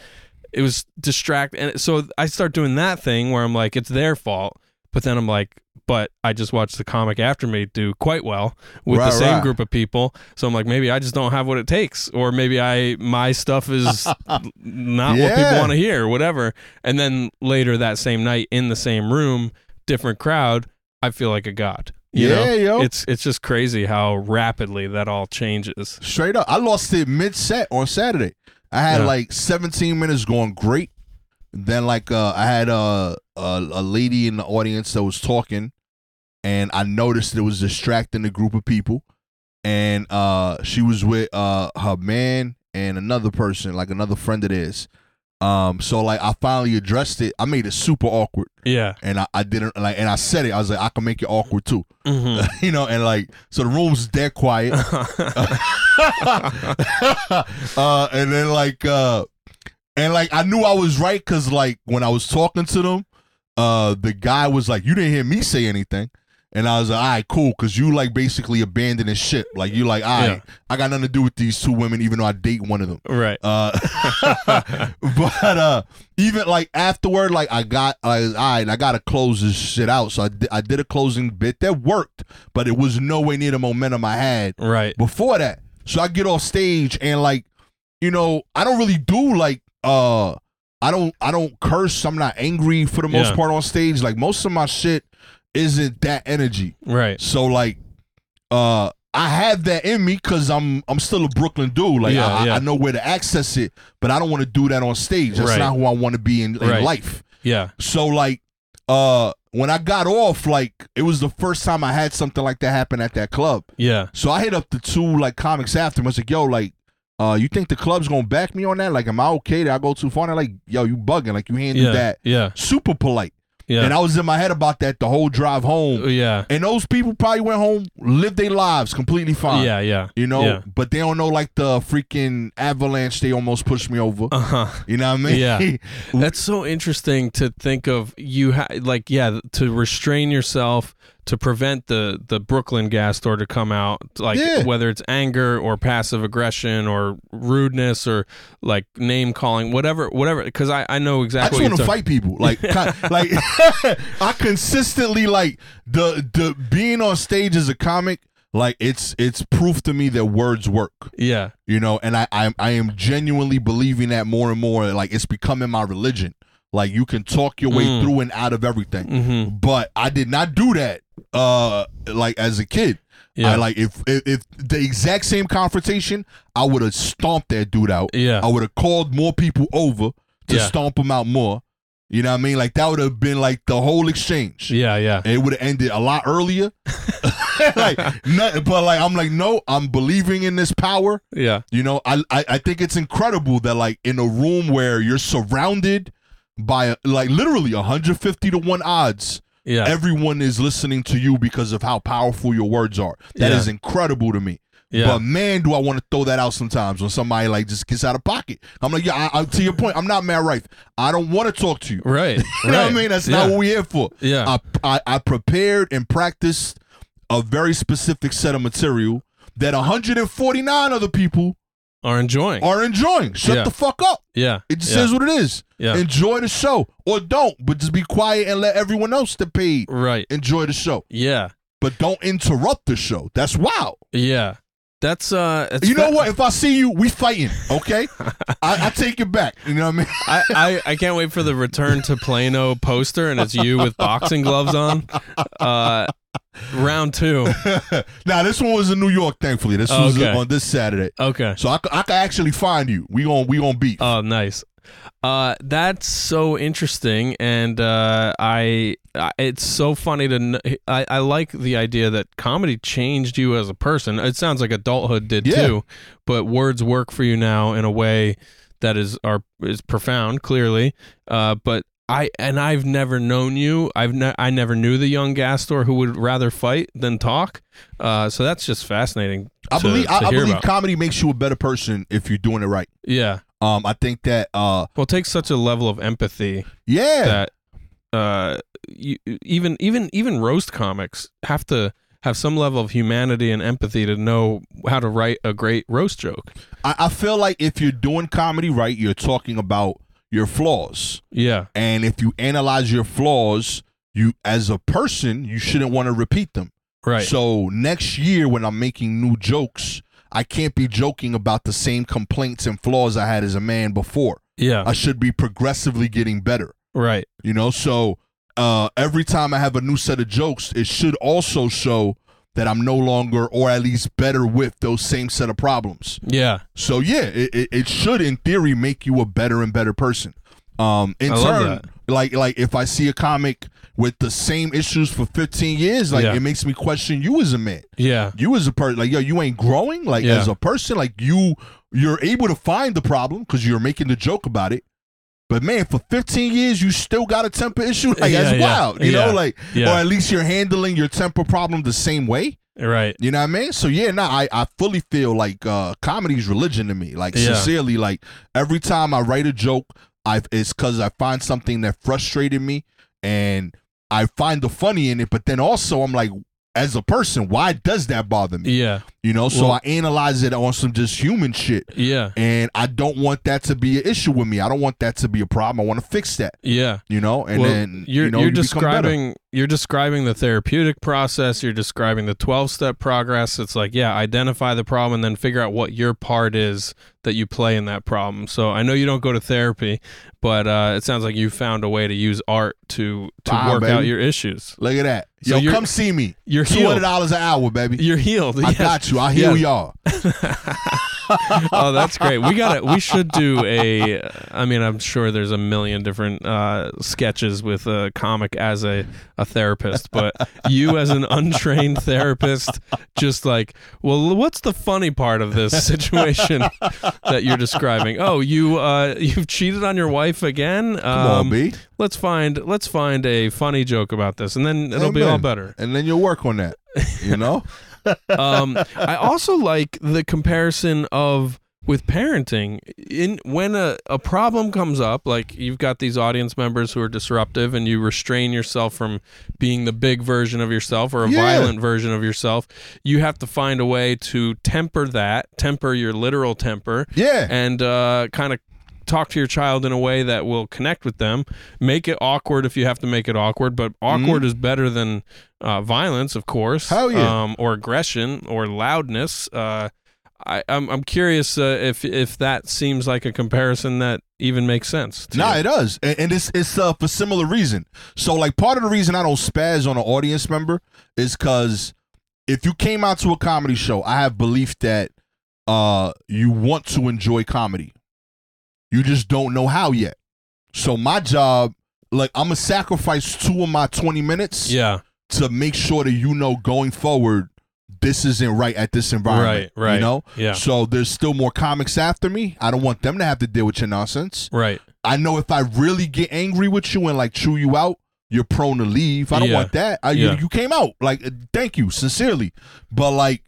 it was distract. And so I start doing that thing where I'm like, it's their fault. But then I'm like, but I just watched the comic after me do quite well with Right, the same right. group of people. So I'm like, maybe I just don't have what it takes, or maybe I my stuff is not what people want to hear, whatever. And then later that same night in the same room, different crowd, I feel like a god. You Yeah, know? yo. It's it's just crazy how rapidly that all changes. Straight up, I lost it mid set on Saturday. I had Yeah. like 17 minutes going great. Then like uh, I had uh, a a lady in the audience that was talking, and I noticed it was distracting a group of people, and uh, she was with uh her man and another person, like another friend of theirs. Um, so like I finally addressed it. I made it super awkward, Yeah. and I, I didn't like, and I said it. I was like, I can make it awkward too, Mhm. you know, and like so the room's dead quiet. uh, and then like uh and like I knew I was right because like when I was talking to them, uh the guy was like, You didn't hear me say anything. And I was like, all right, cool, because you like basically abandoning ship. Like you like, all right, Yeah. I got nothing to do with these two women, even though I date one of them. right. Uh, but uh, even like afterward, like I got, I all right, I gotta close this shit out. So I did, I did a closing bit that worked, but it was nowhere near the momentum I had Right. before that. So I get off stage and like, you know, I don't really do like uh I don't I don't curse. I'm not angry for the most Yeah. part on stage. Like most of my shit isn't that energy. Right. So like uh I have that in me because I'm I'm still a Brooklyn dude. Like Yeah, I, yeah. I know where to access it, but I don't want to do that on stage. That's Right. not who I want to be in, in Right. life. Yeah. So like uh when I got off, like it was the first time I had something like that happen at that club. Yeah. So I hit up the two like comics after. I was like, yo, like, uh, you think the club's gonna back me on that? Like, am I okay? Did I go too far? And they're like, yo, you bugging. Like you handled Yeah. that Yeah. super polite. Yeah. And I was in my head about that the whole drive home. yeah. And those people probably went home, lived their lives completely fine. Yeah. Yeah. You know, Yeah. but they don't know like the freaking avalanche they almost pushed me over. Uh huh. You know what I mean? Yeah. That's so interesting to think of you ha- like yeah to restrain yourself to prevent the the Brooklyn Gastor to come out, like Yeah. whether it's anger or passive aggression or rudeness or like name calling, whatever, whatever. Because I, I know exactly. I just want to fight people. Like, ki- like I consistently like the the being on stage as a comic. Like it's it's proof to me that words work. Yeah, You know, and I I, I am genuinely believing that more and more. Like it's becoming my religion. Like you can talk your way Mm. through and out of everything. hmm But I did not do that. Uh, like as a kid. yeah, I like if, if if the exact same confrontation, I would have stomped that dude out. yeah, I would have called more people over to Yeah. stomp him out more. You know what I mean? Like that would have been like the whole exchange. yeah, yeah, And it would have ended a lot earlier. like, nothing, but like I'm like, no, I'm believing in this power. yeah, You know, I, I I think it's incredible that like in a room where you're surrounded by like literally 150 to one odds, yeah, everyone is listening to you because of how powerful your words are. That is Yeah. incredible to me. yeah. But man, do I want to throw that out sometimes when somebody like just gets out of pocket. I'm like, yeah, I, I, to your point, I'm not Matt Rife. I don't want to talk to you. right, You know what I mean? That's yeah. not what we're here for. Yeah, I, I, I prepared and practiced a very specific set of material that 149 other people are enjoying. are enjoying. Shut Yeah. the fuck up. yeah, It just yeah, is what it is. yeah, Enjoy the show or don't, but just be quiet and let everyone else that paid right. enjoy the show. Yeah, But don't interrupt the show. That's wild. yeah. That's uh. It's you know what? If I see you, we fighting. Okay, I, I take it back. You know what I mean? I, I, I can't wait for the return to Plano poster and it's you with boxing gloves on. Uh, round two. now this one was in New York. Thankfully, this was Okay. on this Saturday, Okay. so I, c- I can actually find you. We on we on beat. Oh, nice. Uh, that's so interesting, and uh, I, I, it's so funny to. Kn- I, I like the idea that comedy changed you as a person. It sounds like adulthood did Yeah. too, but words work for you now in a way that is are is profound, clearly. Uh, but I and I've never known you. I've ne- I never knew the young Gastor who would rather fight than talk. Uh, so that's just fascinating. I to- believe to I, I believe about. comedy makes you a better person if you're doing it right. Yeah. Um, I think that uh, Well, it takes such a level of empathy yeah, that uh you, even even even roast comics have to have some level of humanity and empathy to know how to write a great roast joke. I, I feel like if you're doing comedy right, you're talking about your flaws, Yeah. and if you analyze your flaws, you as a person, you shouldn't want to repeat them. Right. So next year, when I'm making new jokes, I can't be joking about the same complaints and flaws I had as a man before. yeah. I should be progressively getting better. right. You know, so uh, every time I have a new set of jokes, it should also show that I'm no longer, or at least better, with those same set of problems. Yeah. So yeah, it, it, it should, in theory, make you a better and better person. Um, in I turn, like like if I see a comic with the same issues for 15 years, like Yeah. it makes me question you as a man Yeah. you as a person like yo you ain't growing like Yeah. as a person like you you're able to find the problem because you're making the joke about it but man for 15 years you still got a temper issue like Yeah, that's yeah. wild you Yeah. know like or at least you're handling your temper problem the same way Right. you know what i mean so yeah no i, I fully feel like uh comedy's religion to me like sincerely like every time i write a joke i it's because i find something that frustrated me and i find the funny in it but then also i'm like as a person why does that bother me Yeah. you know, so Well- I analyze it on some just human shit. Yeah. And I don't want that to be an issue with me. I don't want that to be a problem. I want to fix that. Yeah. You know, and well, then you're you know, you're you describing you're describing the therapeutic process. You're describing the twelve step progress. It's like yeah, identify the problem and then figure out what your part is that you play in that problem. So I know you don't go to therapy, but uh, it sounds like you found a way to use art to to work out your issues. Look at that. So Yo, come see me. You're Two hundred healed. dollars an hour, baby. You're healed. I Yes. got you. I heal Yes. y'all. oh, that's great. We got to We should do a. I mean, I'm sure there's a million different uh, sketches with a comic as a a therapist, but you as an untrained therapist, just like, well, what's the funny part of this situation that you're describing? Oh, you uh, you've cheated on your wife again. Come on, Um, B. Let's find let's find a funny joke about this, and then it'll be all better. And then you'll work on that. You know? um, I also like the comparison of with parenting in when a, a problem comes up like you've got these audience members who are disruptive and you restrain yourself from being the big version of yourself or a Yeah. violent version of yourself you have to find a way to temper that temper your literal temper Yeah. and uh, kind of talk to your child in a way that will connect with them make it awkward if you have to make it awkward but awkward is better than uh, violence of course. Hell yeah. um, or aggression or loudness uh, I, I'm, I'm curious uh, if if that seems like a comparison that even makes sense to Nah, it does, and, and it's it's uh, for similar reason. So, like, part of the reason I don't spaz on an audience member is because if you came out to a comedy show, I have belief that uh you want to enjoy comedy. You just don't know how yet. So my job, like, I'm gonna sacrifice two of my 20 minutes yeah to make sure that you know going forward this isn't right at this environment. Right, right. You know? Yeah. So there's still more comics after me. I don't want them to have to deal with your nonsense. right I know if I really get angry with you and like chew you out, you're prone to leave. I don't Yeah. want that. I, Yeah. you, you came out like thank you sincerely, but like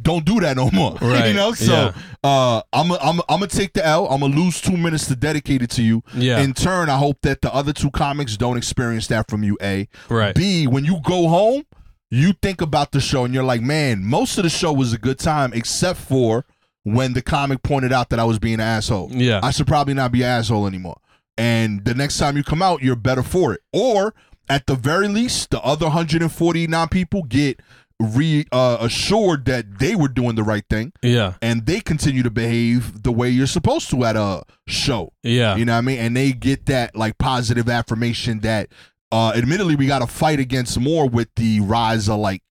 don't do that no more. you know. So Yeah. uh, I'm i I'm i I'm gonna take the L. I'm gonna lose two minutes to dedicate it to you. Yeah. In turn, I hope that the other two comics don't experience that from you. A. right B. When you go home, you think about the show and you're like, man, most of the show was a good time except for when the comic pointed out that I was being an asshole. Yeah. I should probably not be an asshole anymore. And the next time you come out, you're better for it. Or at the very least, the other 149 people get re uh, assured that they were doing the right thing yeah and they continue to behave the way you're supposed to at a show. yeah You know what I mean? And they get that like positive affirmation that uh admittedly we gotta fight against more with the rise of like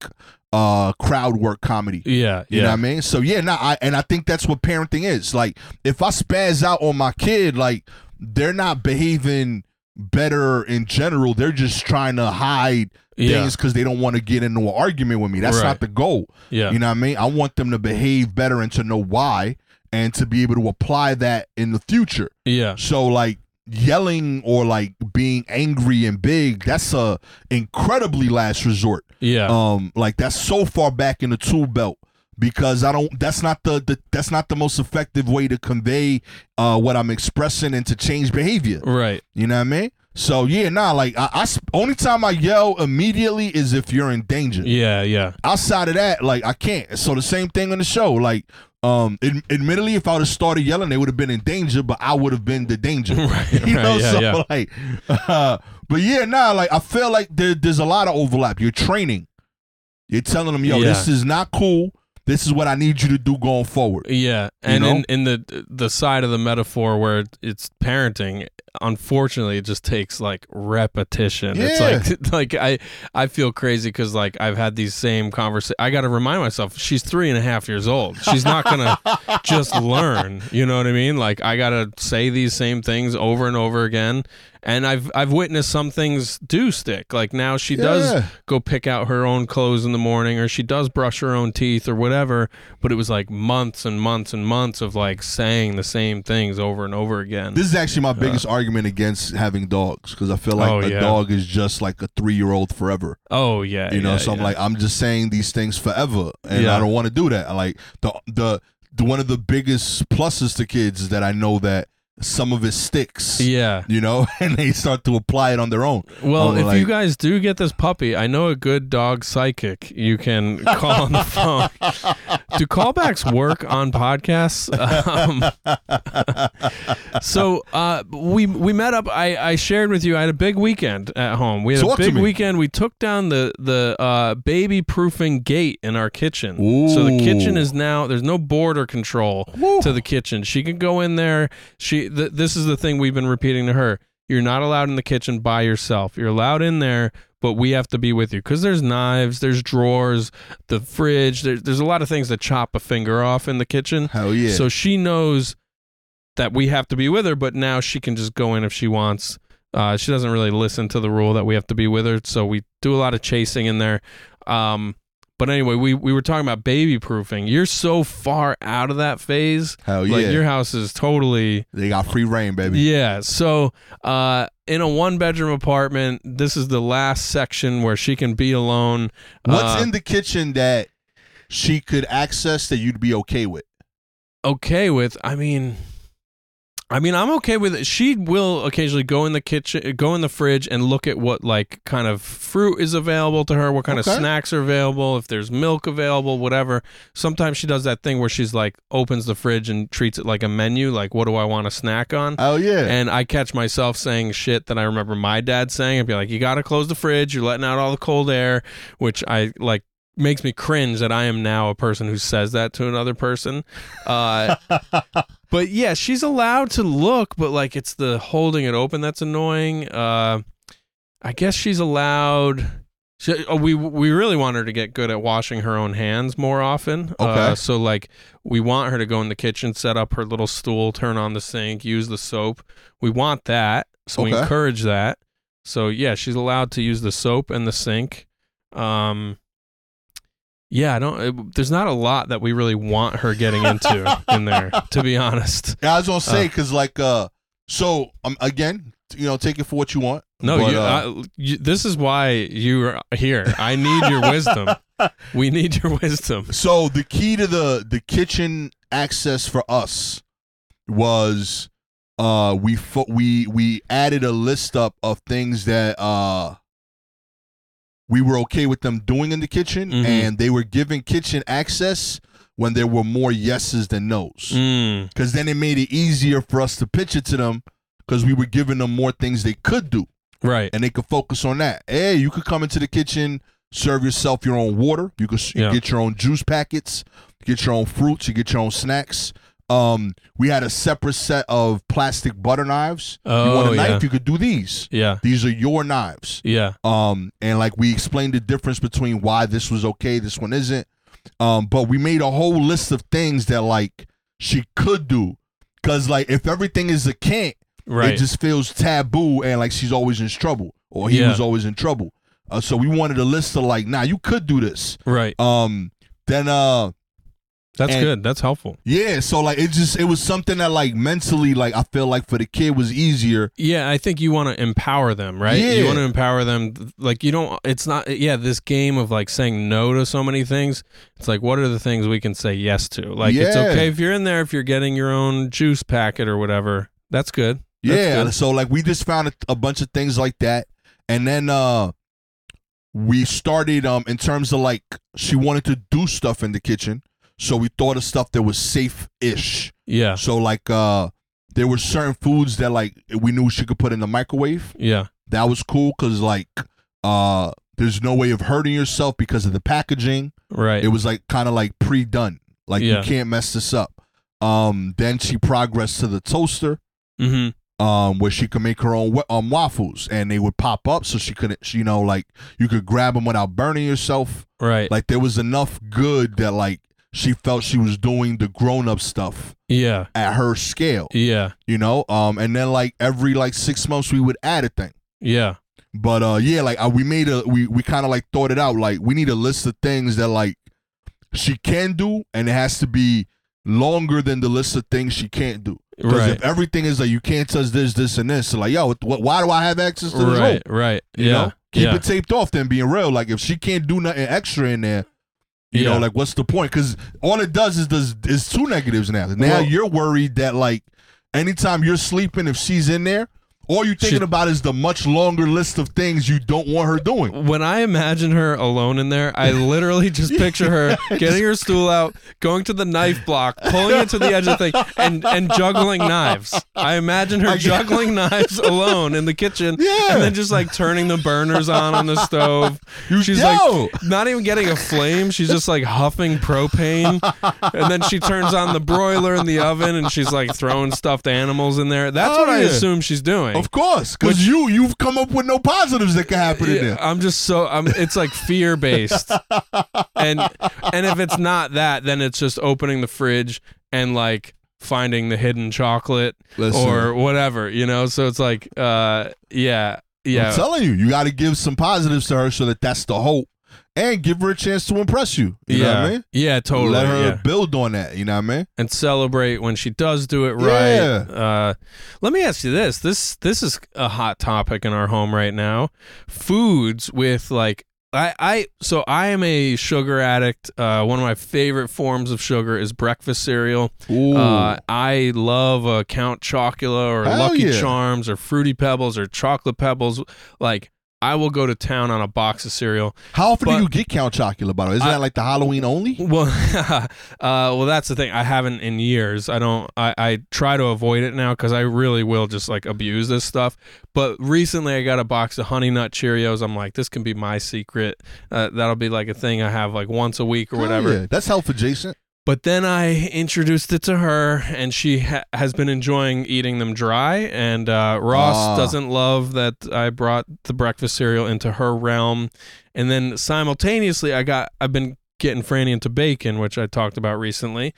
uh crowd work comedy. yeah You yeah know what I mean? So yeah, nah, I and I think that's what parenting is. Like if I spaz out on my kid, like they're not behaving better in general. They're just trying to hide Yeah. things because they don't want to get into an argument with me. That's Right. not the goal. yeah You know what I mean? I want them to behave better and to know why and to be able to apply that in the future. yeah So like yelling or like being angry and big, that's a incredibly last resort. yeah Um like that's so far back in the tool belt because I don't that's not the, the that's not the most effective way to convey uh what I'm expressing and to change behavior. right You know what I mean? So yeah, nah, like I, I sp- only time I yell immediately is if you're in danger yeah yeah outside of that, like I can't. So the same thing on the show. Like, um, ad- admittedly, if I would have started yelling, they would have been in danger, but I would have been the danger. Right, you know, right, yeah, so yeah. like, uh, but yeah, nah, like I feel like there, there's a lot of overlap. You're training. You're telling them, yo, Yeah. this is not cool. This is what I need you to do going forward. Yeah, and know? in, in the the side of the metaphor where it's parenting, unfortunately, it just takes like repetition. It's like like I I feel crazy because like I've had these same conversations. I got to remind myself she's three and a half years old. She's not gonna just learn. You know what I mean? Like I gotta say these same things over and over again. And I've I've witnessed some things do stick. Like now she does Yeah. go pick out her own clothes in the morning or she does brush her own teeth or whatever but it was like months and months and months of like saying the same things over and over again This is actually my uh, biggest argument against having dogs because I feel like Oh, a yeah. dog is just like a three year old forever. oh yeah you know yeah, so i'm like i'm just saying these things forever and i don't want to do that like the the one of the biggest pluses to kids is that i know that some of it sticks yeah you know and they start to apply it on their own well if like- you guys do get this puppy i know a good dog psychic you can call on the phone do callbacks work on podcasts um, so uh, we we met up. I, I shared with you. I had a big weekend at home. We had a big weekend. We took down the the uh, baby proofing gate in our kitchen. So the kitchen is now there's no border control Woo. to the kitchen. She can go in there. She th- this is the thing we've been repeating to her. You're not allowed in the kitchen by yourself. You're allowed in there, but we have to be with you because there's knives, there's drawers, the fridge. There's there's a lot of things that chop a finger off in the kitchen. hell yeah So she knows that we have to be with her, but now she can just go in if she wants. Uh, she doesn't really listen to the rule that we have to be with her, so we do a lot of chasing in there. Um, but anyway, we, we were talking about baby proofing. You're so far out of that phase. hell yeah Like your house is totally they got free rein baby yeah. So uh, in a one bedroom apartment, this is the last section where she can be alone. what's Uh, in the kitchen that she could access that you'd be okay with okay with. I mean, I mean, I'm okay with it. She will occasionally go in the kitchen, go in the fridge, and look at what like kind of fruit is available to her, what kind Okay. of snacks are available, if there's milk available, whatever. Sometimes she does that thing where she's like opens the fridge and treats it like a menu, like what do I want to snack on? Oh yeah. And I catch myself saying shit that I remember my dad saying. I'd be like, "You got to close the fridge. You're letting out all the cold air," which I like makes me cringe that I am now a person who says that to another person. Uh, but yeah, she's allowed to look, but like it's the holding it open that's annoying. Uh, I guess she's allowed. She, oh, we we really want her to get good at washing her own hands more often. Uh, Okay. so like we want her to go in the kitchen, set up her little stool, turn on the sink, use the soap. We want that. So we encourage that. So yeah, she's allowed to use the soap and the sink. Um, yeah, I don't. It, there's not a lot that we really want her getting into in there, to be honest. Yeah, I was gonna say Uh. because like uh, so um again, you know, take it for what you want. No, but, you, uh, I, you, this is why you are here. I need your wisdom. We need your wisdom. so the key to the the kitchen access for us was uh we fo- we we added a list up of things that uh we were okay with them doing in the kitchen Mhm. and they were given kitchen access when there were more yeses than nos Mm, because then it made it easier for us to pitch it to them because we were giving them more things they could do right. and they could focus on that. Hey, you could come into the kitchen, serve yourself your own water. You could Yeah. get your own juice packets, get your own fruits, you get your own snacks. Um, we had a separate set of plastic butter knives. you want Oh, a knife? yeah. You could do these. Yeah. These are your knives. Yeah. Um, and like we explained the difference between why this was okay, this one isn't. Um, but we made a whole list of things that like she could do. Cause like if everything is a can't, Right. it just feels taboo and like she's always in trouble or he Yeah. was always in trouble. Uh, so we wanted a list of like, nah, you could do this. right. Um, then uh, That's and- good. That's helpful. yeah, so like it just it was something that like mentally like I feel like for the kid was easier. Yeah, I think you want to empower them, right? Yeah. You want to empower them. Like, you don't, it's not, yeah, this game of like saying no to so many things. It's like, what are the things we can say yes to? Like, it's okay if you're in there, if you're getting your own juice packet or whatever. That's good. That's yeah, good. so like we just found a, a bunch of things like that, and then uh, we started um in terms of like she wanted to do stuff in the kitchen, so we thought of stuff that was safe ish. Yeah. So like uh, there were certain foods that like we knew she could put in the microwave. Yeah. That was cool because like uh, there's no way of hurting yourself because of the packaging. Right. It was like kind of like pre-done. Like Yeah. you can't mess this up. Um, then she progressed to the toaster mm-hmm. um, where she could make her own um, waffles, and they would pop up, so she couldn't, she, you know, like you could grab them without burning yourself. Right. Like there was enough good that like she felt she was doing the grown up stuff yeah. at her scale, Yeah. you know. Um, and then like every like six months we would add a thing. Yeah. But uh, yeah, like uh, we made a we we kind of like thought it out. Like we need a list of things that like she can do, and it has to be longer than the list of things she can't do. Because Right. if everything is like you can't touch this, this, and this, so like yo, what, why do I have access to this rope? Right. Right. You yeah. know, keep yeah. it taped off. Then being real, like if she can't do nothing extra in there, you Yeah. know, like what's the point? Because all it does is does is two negatives now. Now Well- you're worried that like anytime you're sleeping, if she's in there, all you're thinking She- about is the much longer list of things you don't want her doing. when I imagine her alone in there, I literally just picture her getting her stool out, going to the knife block, pulling it to the edge of the thing, and and juggling knives. I imagine her juggling knives alone in the kitchen, Yeah. and then just like turning the burners on on the stove. She's Yo! like not even getting a flame. She's just like huffing propane, and then she turns on the broiler in the oven, and she's like throwing stuffed animals in there. That's Oh, what I yeah. assume she's doing. Of course, because you you've come up with no positives that can happen in there. I'm just so I'm it's like fear based. and and if it's not that, then it's just opening the fridge and like finding the hidden chocolate Listen. or whatever, you know? So it's like uh yeah. yeah. I'm telling you, you got to give some positives to her so that that's the hope, and give her a chance to impress you. You yeah. know what I mean? Yeah, totally. Let her yeah. build on that. You know what I mean? And celebrate when she does do it right. Yeah. Uh let me ask you this. This this is a hot topic in our home right now. Foods with like I, I so I am a sugar addict. Uh, one of my favorite forms of sugar is breakfast cereal. Ooh. Uh, I love a Count Chocula or Hell Lucky yeah. Charms or Fruity Pebbles or Chocolate Pebbles. Like I will go to town on a box of cereal. How often but- do you get Count Chocula? By the way, isn't I- that like the Halloween only? Well, uh, well, that's the thing. I haven't in years. I don't. I, I try to avoid it now because I really will just like abuse this stuff. But recently, I got a box of Honey Nut Cheerios. I'm like, this can be my secret. Uh, that'll be like a thing I have like once a week or whatever. yeah. That's health adjacent. But then I introduced it to her, and she ha- has been enjoying eating them dry. And uh, Ross Ah. doesn't love that I brought the breakfast cereal into her realm. And then simultaneously, I got I've been getting Franny into bacon, which I talked about recently.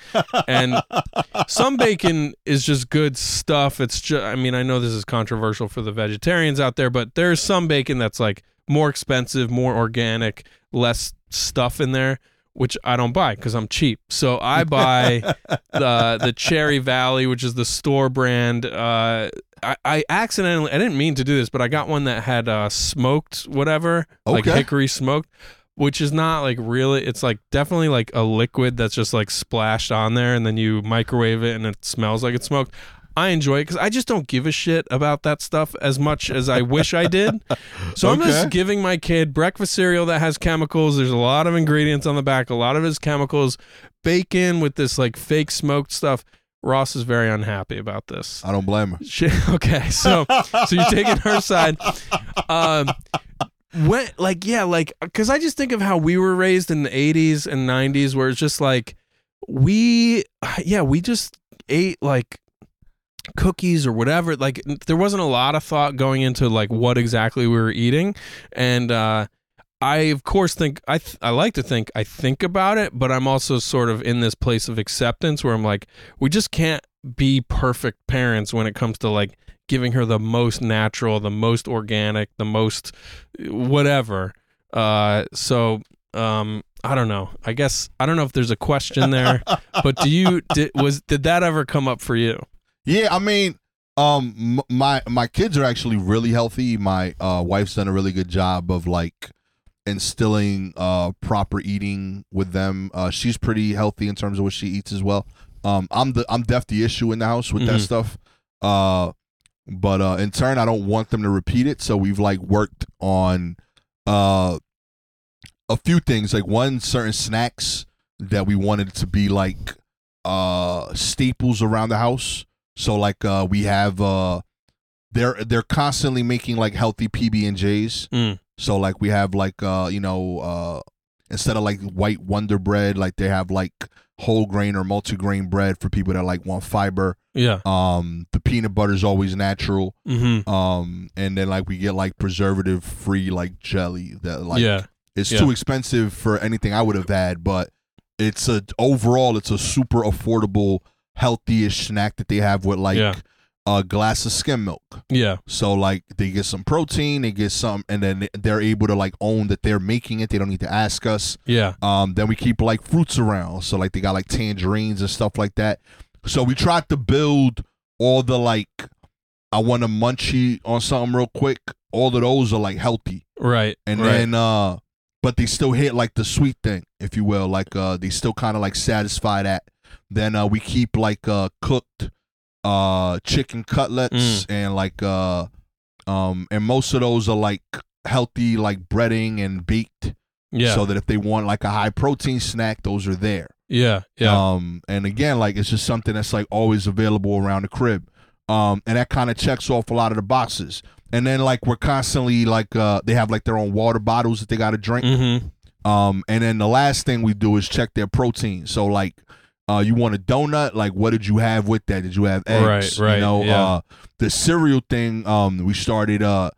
And some bacon is just good stuff. It's just I mean I know this is controversial for the vegetarians out there, but there's some bacon that's like more expensive, more organic, less stuff in there which I don't buy because I'm cheap. So I buy the the Cherry Valley, which is the store brand. Uh, I, I accidentally I didn't mean to do this, but I got one that had uh, smoked whatever, like hickory smoked, which is not like really. It's like definitely like a liquid that's just like splashed on there, and then you microwave it, and it smells like it's smoked. I enjoy it because I just don't give a shit about that stuff as much as I wish I did. So I'm just giving my kid breakfast cereal that has chemicals. There's a lot of ingredients on the back. A lot of his chemicals, bacon with this like fake smoked stuff. Ross is very unhappy about this. I don't blame her. She, okay, so so you're taking her side. Um, when like yeah, like because I just think of how we were raised in the '80s and '90s, where it's just like we, yeah, we just ate like cookies or whatever. Like there wasn't a lot of thought going into like what exactly we were eating, and uh, I of course think I th- I like to think I think about it, but I'm also sort of in this place of acceptance where I'm like, we just can't be perfect parents when it comes to like giving her the most natural, the most organic, the most whatever. Uh, so um, I don't know. I guess I don't know if there's a question there, but do you did was did that ever come up for you? Yeah, I mean, um, my my kids are actually really healthy. My uh, wife's done a really good job of like instilling uh proper eating with them. Uh, she's pretty healthy in terms of what she eats as well. Um, I'm the I'm def the issue in the house with that Mhm. stuff. Uh, but uh, in turn, I don't want them to repeat it. So we've like worked on uh a few things. Like one, certain snacks that we wanted to be like uh staples around the house. So like uh we have uh they're they're constantly making like healthy PB and J's. Mm. So like we have like uh you know uh instead of like white Wonder Bread, like they have like whole grain or multigrain bread for people that like want fiber. Yeah. Um the peanut butter is always natural. Mm-hmm. Um and then like we get like preservative free like jelly that like yeah. it's Yeah. too expensive for anything I would have had, but it's a overall it's a super affordable, healthy-ish snack that they have with like Yeah. a glass of skim milk. Yeah. So like they get some protein, they get some, and then they're able to like own that they're making it. They don't need to ask us. Yeah. Um, then we keep like fruits around, so like they got like tangerines and stuff like that. So we tried to build all the like, I want to munchie on something real quick. All of those are like healthy Right. and right. then uh but they still hit like the sweet thing if you will like uh they still kind of like satisfy that then uh we keep like uh cooked uh chicken cutlets Mm. and like uh um and most of those are like healthy like breading and baked yeah. so that if they want like a high protein snack those are there yeah. Yeah. um, and again, like it's just something that's like always available around the crib. Um, and that kind of checks off a lot of the boxes. And then like we're constantly like uh they have like their own water bottles that they gotta drink. mm-hmm. Um, and then the last thing we do is check their protein. So like uh you want a donut, like what did you have with that? Did you have eggs? Right, right, You know, yeah. uh the cereal thing, um, we started uh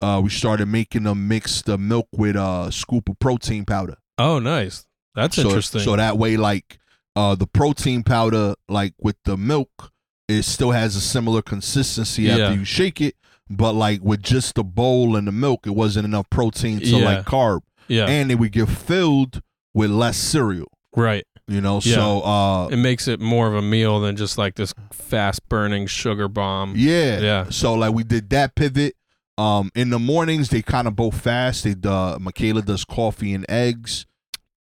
uh we started making them mix the milk with a scoop of protein powder Oh, nice. That's so, interesting. So that way, like uh, the protein powder, like with the milk, it still has a similar consistency Yeah. after you shake it. But like with just the bowl and the milk, it wasn't enough protein to Yeah. like carb, yeah. and it would get filled with less cereal. right. You know, Yeah. so uh, It makes it more of a meal than just like this fast burning sugar bomb. yeah, Yeah. So like we did that pivot. Um, in the mornings they kind of both fast. They uh, Michaela does coffee and eggs.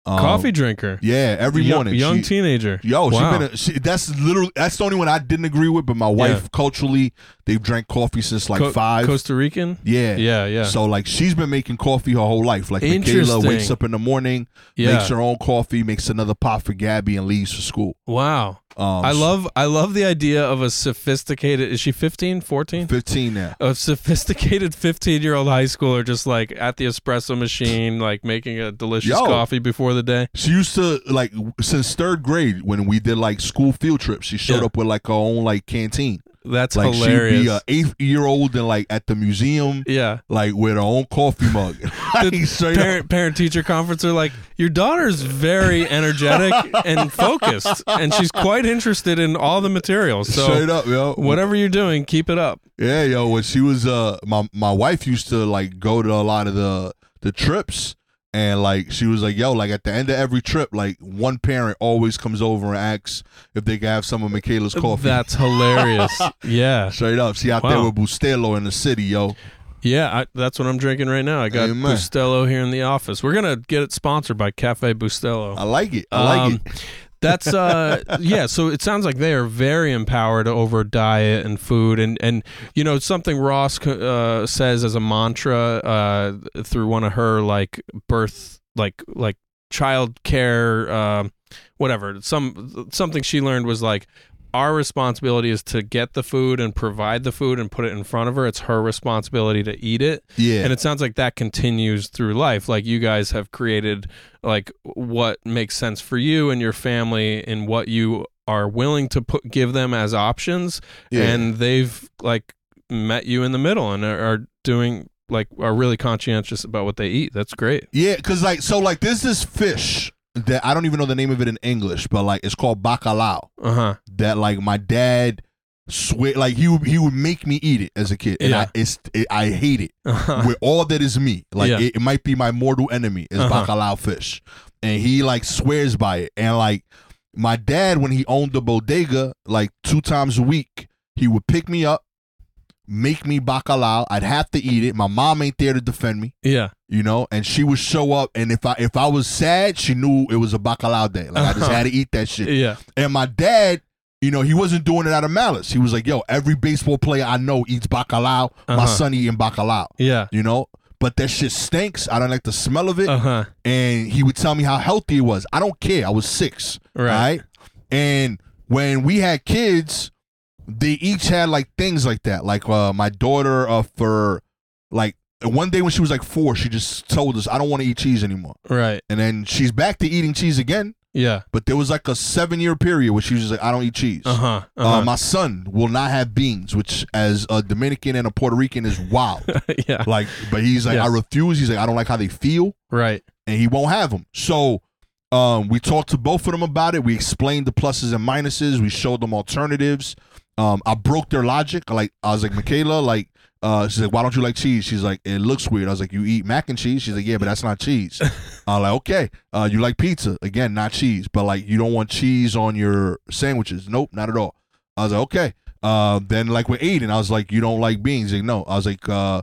Um, Coffee drinker. Yeah, every Young- morning. Young She- teenager. Yo, wow. she been a, she, that's literally that's the only one I didn't agree with. But my wife culturally, they've drank coffee since like Co- five. Costa Rican. yeah, Yeah, yeah. So like she's been making coffee her whole life. Like Michaela wakes up in the morning, yeah. makes her own coffee, makes another pot for Gabby, and leaves for school. wow. Um, I love I love the idea of a sophisticated is she 15, 14? fifteen now. A sophisticated 15 year old high schooler just like at the espresso machine, like making a delicious Yo. coffee before the day. She used to like since third grade when we did like school field trips. She showed Yeah. up with like her own like canteen. That's Like hilarious. she'd be a eighth year old and like at the museum, yeah. like with her own coffee mug. Parent parent teacher conference are like, Your daughter's very energetic and focused, and she's quite interested in all the materials. So straight up, yo. whatever you're doing, keep it up. Yeah, yo, when she was uh my my wife used to like go to a lot of the the trips and like she was like, yo, like at the end of every trip, like one parent always comes over and asks if they can have some of Michaela's coffee. That's hilarious. yeah. straight up. She out there with Bustelo in the city, yo. Yeah, I, that's what I'm drinking right now. I got Amen. Bustelo here in the office. We're gonna get it sponsored by Cafe Bustelo. I like it. I like Um, it. That's uh yeah, so it sounds like they are very empowered over diet and food and and you know something Ross uh, says as a mantra uh through one of her like birth like like child care um whatever some something she learned was like our responsibility is to get the food and provide the food and put it in front of her it's her responsibility to eat it Yeah. and it sounds like that continues through life. Like you guys have created like what makes sense for you and your family and what you are willing to put give them as options Yeah. and they've like met you in the middle and are, are doing like are really conscientious about what they eat. That's great. Yeah, because like so like this is fish that I don't even know the name of it in English, but like it's called bacalao. Uh-huh. That like my dad swear like he would he would make me eat it as a kid, and Yeah. I it's it, I hate it Uh-huh. with all that is me. Like Yeah. it, it might be my mortal enemy is Uh-huh. bacalao fish, and he like swears by it. And like my dad, when he owned the bodega, like two times a week, he would pick me up, make me bacalao. I'd have to eat it. My mom ain't there to defend me yeah. you know, and she would show up, and if I if I was sad, she knew it was a bacalao day. Like I just Uh-huh. had to eat that shit. Yeah. And my dad, you know, he wasn't doing it out of malice. He was like, "Yo, every baseball player I know eats bacalao. My Uh-huh. son eating bacalao." Yeah. You know, but that shit stinks. I don't like the smell of it. Uh-huh. And he would tell me how healthy it was. I don't care. I was six. Right. Right. And when we had kids, they each had like things like that. Like uh, my daughter, uh, for like one day when she was like four, she just told us, "I don't want to eat cheese anymore." Right. And then she's back to eating cheese again. Yeah. But there was like a seven year period where she was just like, "I don't eat cheese." Uh-huh. Uh, Uh-huh. my son will not have beans, which as a Dominican and a Puerto Rican is wild. yeah. like, but he's like. I refuse. He's like, I don't like how they feel Right. and he won't have them. So um, we talked to both of them about it. We explained the pluses and minuses. We showed them alternatives. Um, I broke their logic. Like I was like, Michaela, like uh, she's like, why don't you like cheese? She's like, it looks weird. I was like, you eat mac and cheese? She's like, yeah, but that's not cheese. I'm like, okay. Uh, you like pizza? Again, not cheese, but like you don't want cheese on your sandwiches? Nope, not at all. I was like, okay. Uh, then like with Aiden, I was like, you don't like beans? He's like, no. I was like, uh,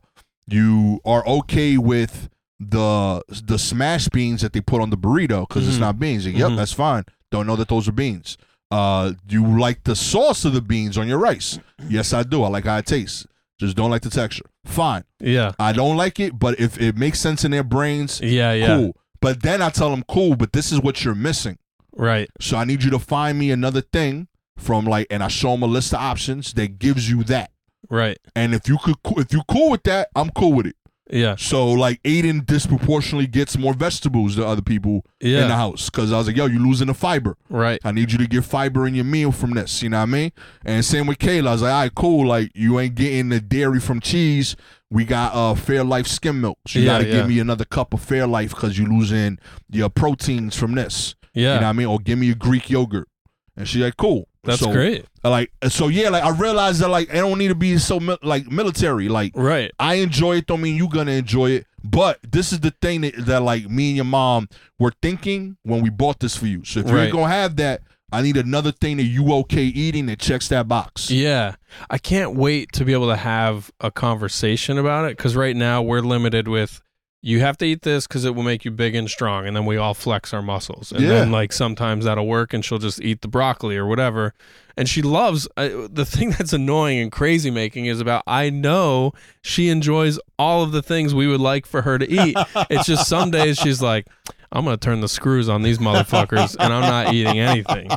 you are okay with the the smashed beans that they put on the burrito because it's Mhm. not beans. Like, yep, Mhm. that's fine. Don't know that those are beans. Uh, you like the sauce of the beans on your rice? Yes, I do. I like how it tastes. Just don't like the texture. Fine. Yeah. I don't like it, but if it makes sense in their brains, Yeah, yeah. cool. But then I tell them, cool, but this is what you're missing. Right. So I need you to find me another thing from like, and I show them a list of options that gives you that. Right. And if you could, if you cool with that, I'm cool with it. Yeah. So like Aiden disproportionately gets more vegetables than other people in the Yeah. house because I was like, yo, you're losing the fiber. Right. I need you to get fiber in your meal from this. You know what I mean? And same with Kayla. I was like, all right, cool. Like you ain't getting the dairy from cheese. We got uh Fairlife skim milk. So you Yeah, gotta yeah. give me another cup of Fairlife because you're losing your proteins from this. Yeah. You know what I mean? Or give me a Greek yogurt. And she like, cool. That's So, great. Uh, like uh, so, yeah. Like I realized that like I don't need to be so mil- like military. Like Right. I enjoy it. Don't mean you gonna enjoy it. But this is the thing that, that like me and your mom were thinking when we bought this for you. So if Right. you're gonna have that, I need another thing that you okay eating that checks that box. Yeah. I can't wait to be able to have a conversation about it because right now we're limited with you have to eat this because it will make you big and strong. And then we all flex our muscles. And Yeah. then, like, sometimes that'll work and she'll just eat the broccoli or whatever. And she loves uh, the thing that's annoying and crazy making is about I know she enjoys all of the things we would like for her to eat. it's just some days she's like, I'm going to turn the screws on these motherfuckers and I'm not eating anything.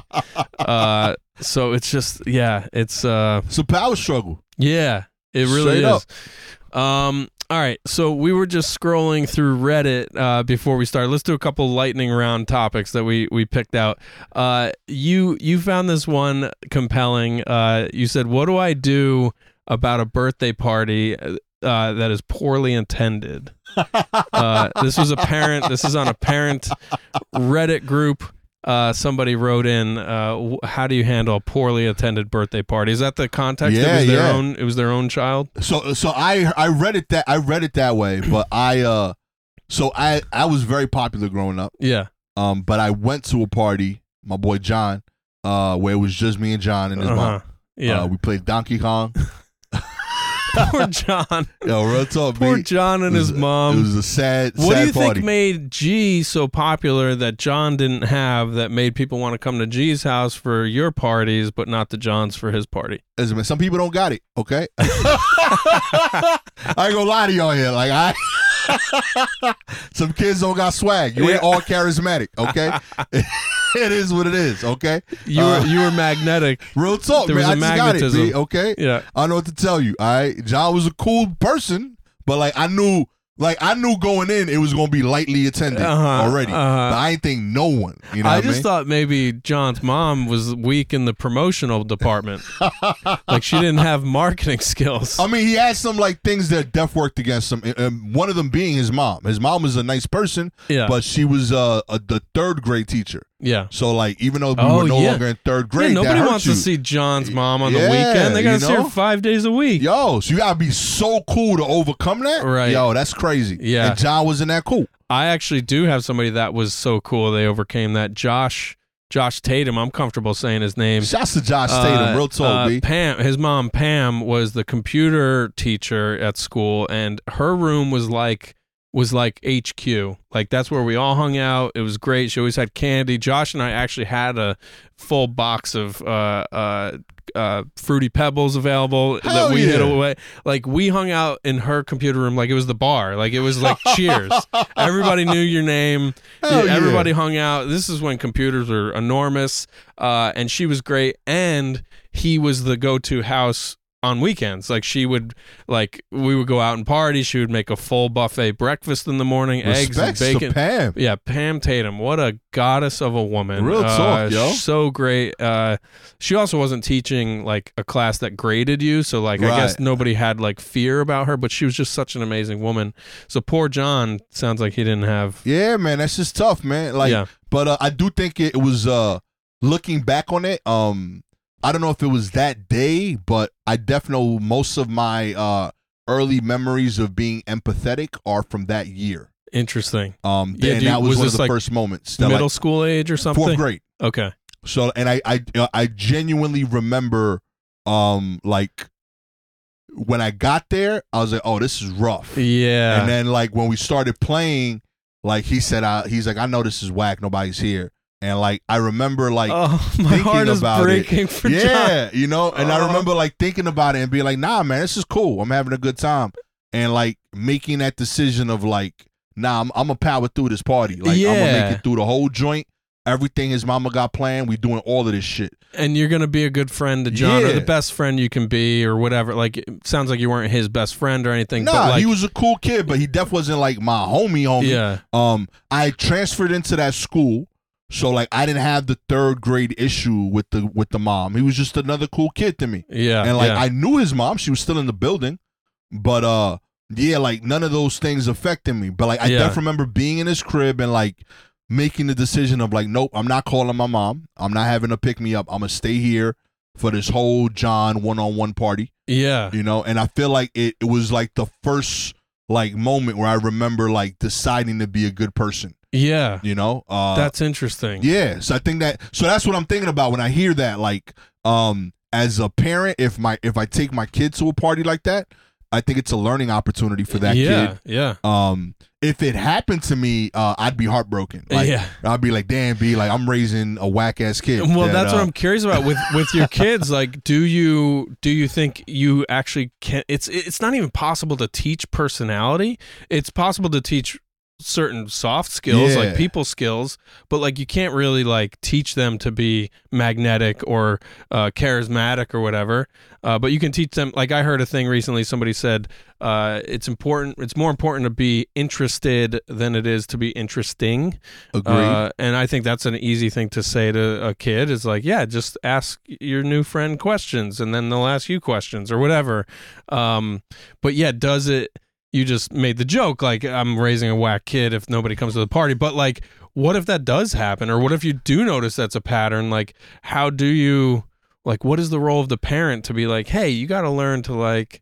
Uh, so it's just, yeah, it's, uh, It's a power struggle. yeah, it really Straight is. Um, all right, so we were just scrolling through Reddit uh, before we started. Let's do a couple lightning round topics that we we picked out. Uh, you you found this one compelling. Uh, you said, "What do I do about a birthday party uh, that is poorly intended?" uh, this was a parent. This is on a parent Reddit group. Uh, somebody wrote in, uh, "How do you handle a poorly attended birthday party?" Is that the context? it Yeah, was their yeah. own. It was their own child. So so I I read it that I read it that way, but I uh so I I was very popular growing up. Yeah. Um, but I went to a party, my boy John, uh, where it was just me and John and his mom. Uh-huh. Yeah. Uh, we played Donkey Kong. Poor John. Yo, real talk, Poor B. John and It was- his mom. It was a sad, what sad do you party. think made G so popular that John didn't have that made people want to come to G's house for your parties, but not to John's for his party? Listen, man, some people don't got it. Okay, I ain't gonna lie to y'all here. Like I, some kids don't got swag. You ain't all charismatic. Okay, it is what it is. Okay, You Uh, were you were magnetic. real talk, There man. was I just got it. magnetism. B, okay, Yeah. I know what to tell you. All right, John was a cool person, but like I knew, like I knew going in, it was gonna be lightly attended Uh-huh, already. uh-huh. But I ain't think no one. You know, I just mean? thought maybe John's mom was weak in the promotional department. like she didn't have marketing skills. I mean, he had some like things that Def worked against him. And one of them being his mom. His mom was a nice person, yeah. but she was uh, a the third grade teacher. Yeah. So like, even though we Oh, were no yeah. longer in third Yeah, grade, nobody that wants you. to see John's mom on the Yeah, weekend. They gotta you see her five days a week. Yo, so you gotta be so cool to overcome that. Right. Yo, that's crazy. Yeah. And John wasn't that cool. I actually do have somebody that was so cool they overcame that. Josh Josh Tatum. I'm comfortable saying his name. Shouts to Josh Tatum. Uh, Real talk, uh, Pam, his mom Pam was the computer teacher at school, and her room was like was like HQ. Like that's where we all hung out. It was great. She always had candy. Josh and I actually had a full box of uh, uh, uh, fruity pebbles available Hell that we hid away. Like we hung out in her computer room like it was the bar. Like it was like Cheers. Everybody knew your name. Hell yeah. Everybody hung out. This is when computers were enormous, uh, and she was great. And he was the go-to house on weekends. Like she would, like we would go out and party. She would make a full buffet breakfast in the morning, eggs and Respects bacon. Pam. Yeah, Pam Tatum. What a goddess of a woman. Real talk, Uh, yo. So great. Uh, she also wasn't teaching like a class that graded you. So, like, I guess nobody had like fear about her, but she was just such an amazing woman. So, poor John sounds like he didn't have. Yeah, man, that's just tough, man. Like, Yeah. but uh, I do think it, was uh looking back on it. Um, I don't know if it was that day, but I definitely know most of my uh early memories of being empathetic are from that year. Interesting. Um, Yeah, and that was, was one of the like, first moments. That, Middle like, school age or something? fourth grade. Okay. So, and I, I, uh, I genuinely remember, um, like when I got there, I was like, oh, this is rough. Yeah. And then like when we started playing, like he said, I, he's like, I know this is whack. Nobody's here. And like I remember like oh, my thinking heart is about it. breaking for John. yeah, you know. And I Oh. remember like thinking about it and being like, Nah, man, this is cool. I'm having a good time. And like making that decision of like, Nah, I'm, I'm gonna power through this party. Like I'm gonna make it through the whole joint. Everything his mama got planned. We doing all of this shit. And you're going to be a good friend to John or the best friend you can be or whatever. Like, it sounds like you weren't his best friend or anything. Nah, but like, he was a cool kid, but he definitely wasn't like my homie homie. Yeah. Um, I transferred into that school, so like I didn't have the third grade issue with the with the mom. He was just another cool kid to me, Yeah. and like yeah. I knew his mom; she was still in the building, but uh, yeah, like none of those things affected me. But like I Yeah. definitely remember being in his crib and like making the decision of like, nope, I'm not calling my mom. I'm not having to pick me up. I'm gonna stay here for this whole John one on one party yeah. you know and i feel like it, it was like the first like moment where i remember like deciding to be a good person Yeah. You know, uh, That's interesting. yeah. So I think that so that's what I'm thinking about when I hear that. Like, um, as a parent, if my if I take my kid to a party like that, I think it's a learning opportunity for that yeah. kid. Yeah. Um, if it happened to me, uh, I'd be heartbroken. Like, Yeah. I'd be like, damn, B, like I'm raising a whack ass kid. Well, that, that's what uh, I'm curious about with with your kids. Like, do you do you think you actually can? It's it's not even possible to teach personality. It's possible to teach certain soft skills Yeah. like people skills but like you can't really like teach them to be magnetic or uh, charismatic or whatever uh, but you can teach them like i heard a thing recently somebody said uh, it's important it's more important to be interested than it is to be interesting Agreed. uh, and I think that's an easy thing to say to a kid is like, yeah, just ask your new friend questions and then they'll ask you questions or whatever. Um, but yeah, does it, you just made the joke, like I'm raising a whack kid if nobody comes to the party. But like, what if that does happen? Or what if you do notice that's a pattern? Like, how do you, like, what is the role of the parent to be like, hey, you got to learn to like,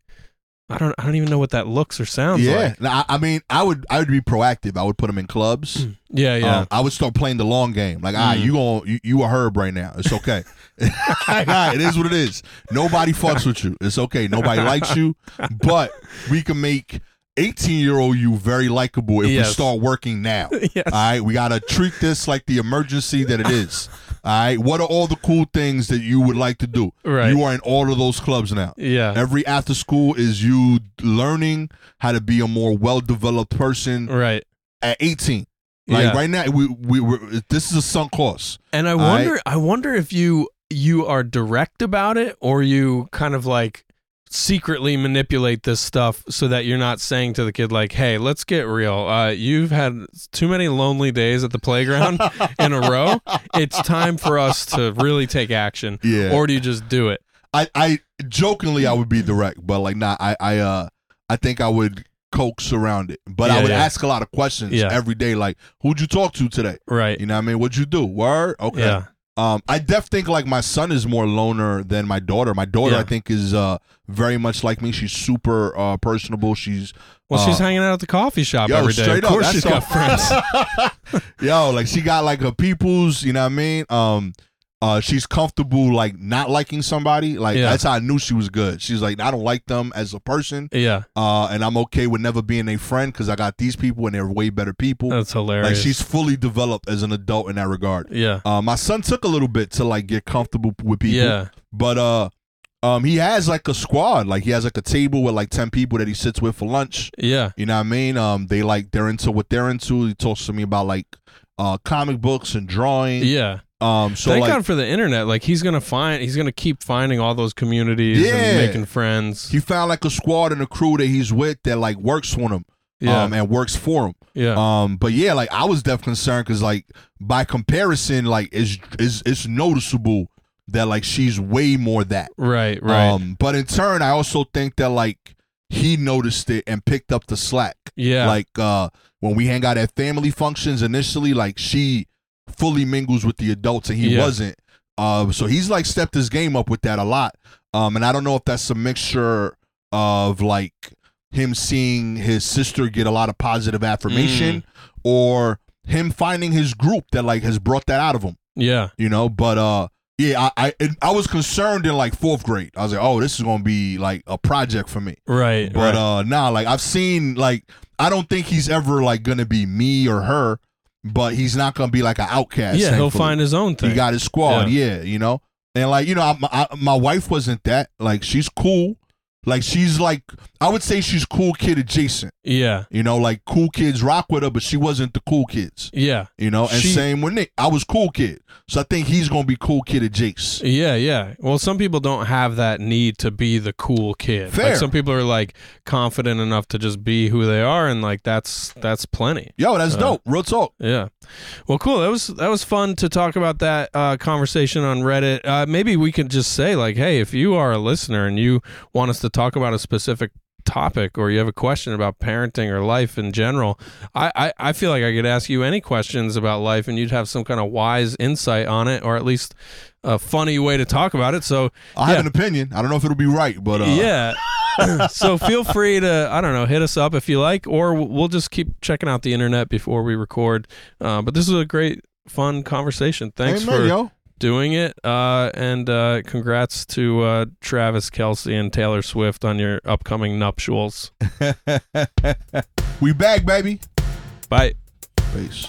I don't, I don't even know what that looks or sounds yeah. like. Now, I, I mean, I would I would be proactive. I would put them in clubs. Yeah, yeah. Um, I would start playing the long game. Like, ah, Mm. you going you, you a herb right now. It's okay. It is what it is. Nobody fucks with you. It's okay. Nobody likes you, but we can make 18 year old you very likable if Yes. we start working now. yes. All right, we gotta treat this like the emergency that it is. All right, what are all the cool things that you would like to do? Right. You are in all of those clubs now. yeah. Every after school is you learning how to be a more well developed person right. at 18. Like Yeah. right now, we we we this is a sunk cost. And I wonder, I wonder if you you are direct about it, or you kind of like secretly manipulate this stuff so that you're not saying to the kid like, "Hey, let's get real. Uh, you've had too many lonely days at the playground in a row. It's time for us to really take action." Yeah. Or do you just do it? I I jokingly I would be direct, but like nah, I I uh I think I would coax around it. But I would yeah. ask a lot of questions Yeah. every day, like who'd you talk to today? Right. You know what I mean? What'd you do? Word? Okay. Yeah. Um, I def think like my son is more loner than my daughter. My daughter, Yeah. I think, is uh very much like me. She's super uh personable. She's Well, she's uh, hanging out at the coffee shop yo, every day. straight Of up, course, that's she's got friends. Yo, like she got like her peoples. You know what I mean? Um, uh, she's comfortable like not liking somebody. Like Yeah. that's how I knew she was good. She's like, I don't like them as a person. yeah, Uh, and I'm okay with never being a friend because I got these people and they're way better people. that's hilarious. like she's fully developed as an adult in that regard. yeah, Uh, my son took a little bit to like get comfortable with people. yeah, But uh um he has like a squad. Like he has like a table with like ten people that he sits with for lunch. yeah, You know what I mean? Um they like they're into what they're into. He talks to me about like uh comic books and drawing. yeah. Um so Thank like God for the internet. Like he's gonna find, he's gonna keep finding all those communities Yeah. and making friends. he found like a squad and a crew that he's with that like works for him. Yeah, Um and works for him. yeah, Um but yeah, like I was definitely concerned because like by comparison, like it's it's it's noticeable that like she's way more that. right, right. Um, but in turn, I also think that like he noticed it and picked up the slack. yeah, Like uh, when we hang out at family functions initially, like she fully mingles with the adults and he Yeah. wasn't. Uh, so he's like stepped his game up with that a lot. Um, and I don't know if that's a mixture of like him seeing his sister get a lot of positive affirmation or him finding his group that like has brought that out of him yeah, you know. But uh, yeah, I I, I was concerned in like fourth grade. I was like, oh, this is gonna be like a project for me. right, But right. uh, nah, like I've seen like I don't think he's ever like gonna be me or her, but he's not gonna be like an outcast. yeah, he'll find his own thing. He got his squad, yeah. you know. And like you know, I, I, my wife wasn't that. Like she's cool. Like she's like I would say she's cool kid adjacent. yeah, You know, like cool kids rock with her, but she wasn't the cool kids. yeah, You know, and She- same with Nick. I was cool kid, so I think he's gonna be cool kid adjacent. yeah, yeah. Well, some people don't have that need to be the cool kid. Like Fair. some people are like confident enough to just be who they are, and like that's that's plenty. Yo, that's Uh, dope. Real talk. Yeah. Well, cool. That was that was fun to talk about that uh, conversation on Reddit. Uh, maybe we could just say like, hey, if you are a listener and you want us to talk about a specific topic or you have a question about parenting or life in general, I, I, I feel like I could ask you any questions about life and you'd have some kind of wise insight on it or at least a funny way to talk about it. So I Yeah. have an opinion. I don't know if it'll be right, but uh, yeah. so feel free to I don't know hit us up if you like, or we'll just keep checking out the internet before we record. Uh, but this was a great, fun conversation. Thanks Amen, for yo. Doing it, uh, and uh, congrats to uh, Travis Kelce and Taylor Swift on your upcoming nuptials. we back, baby. Bye. Peace.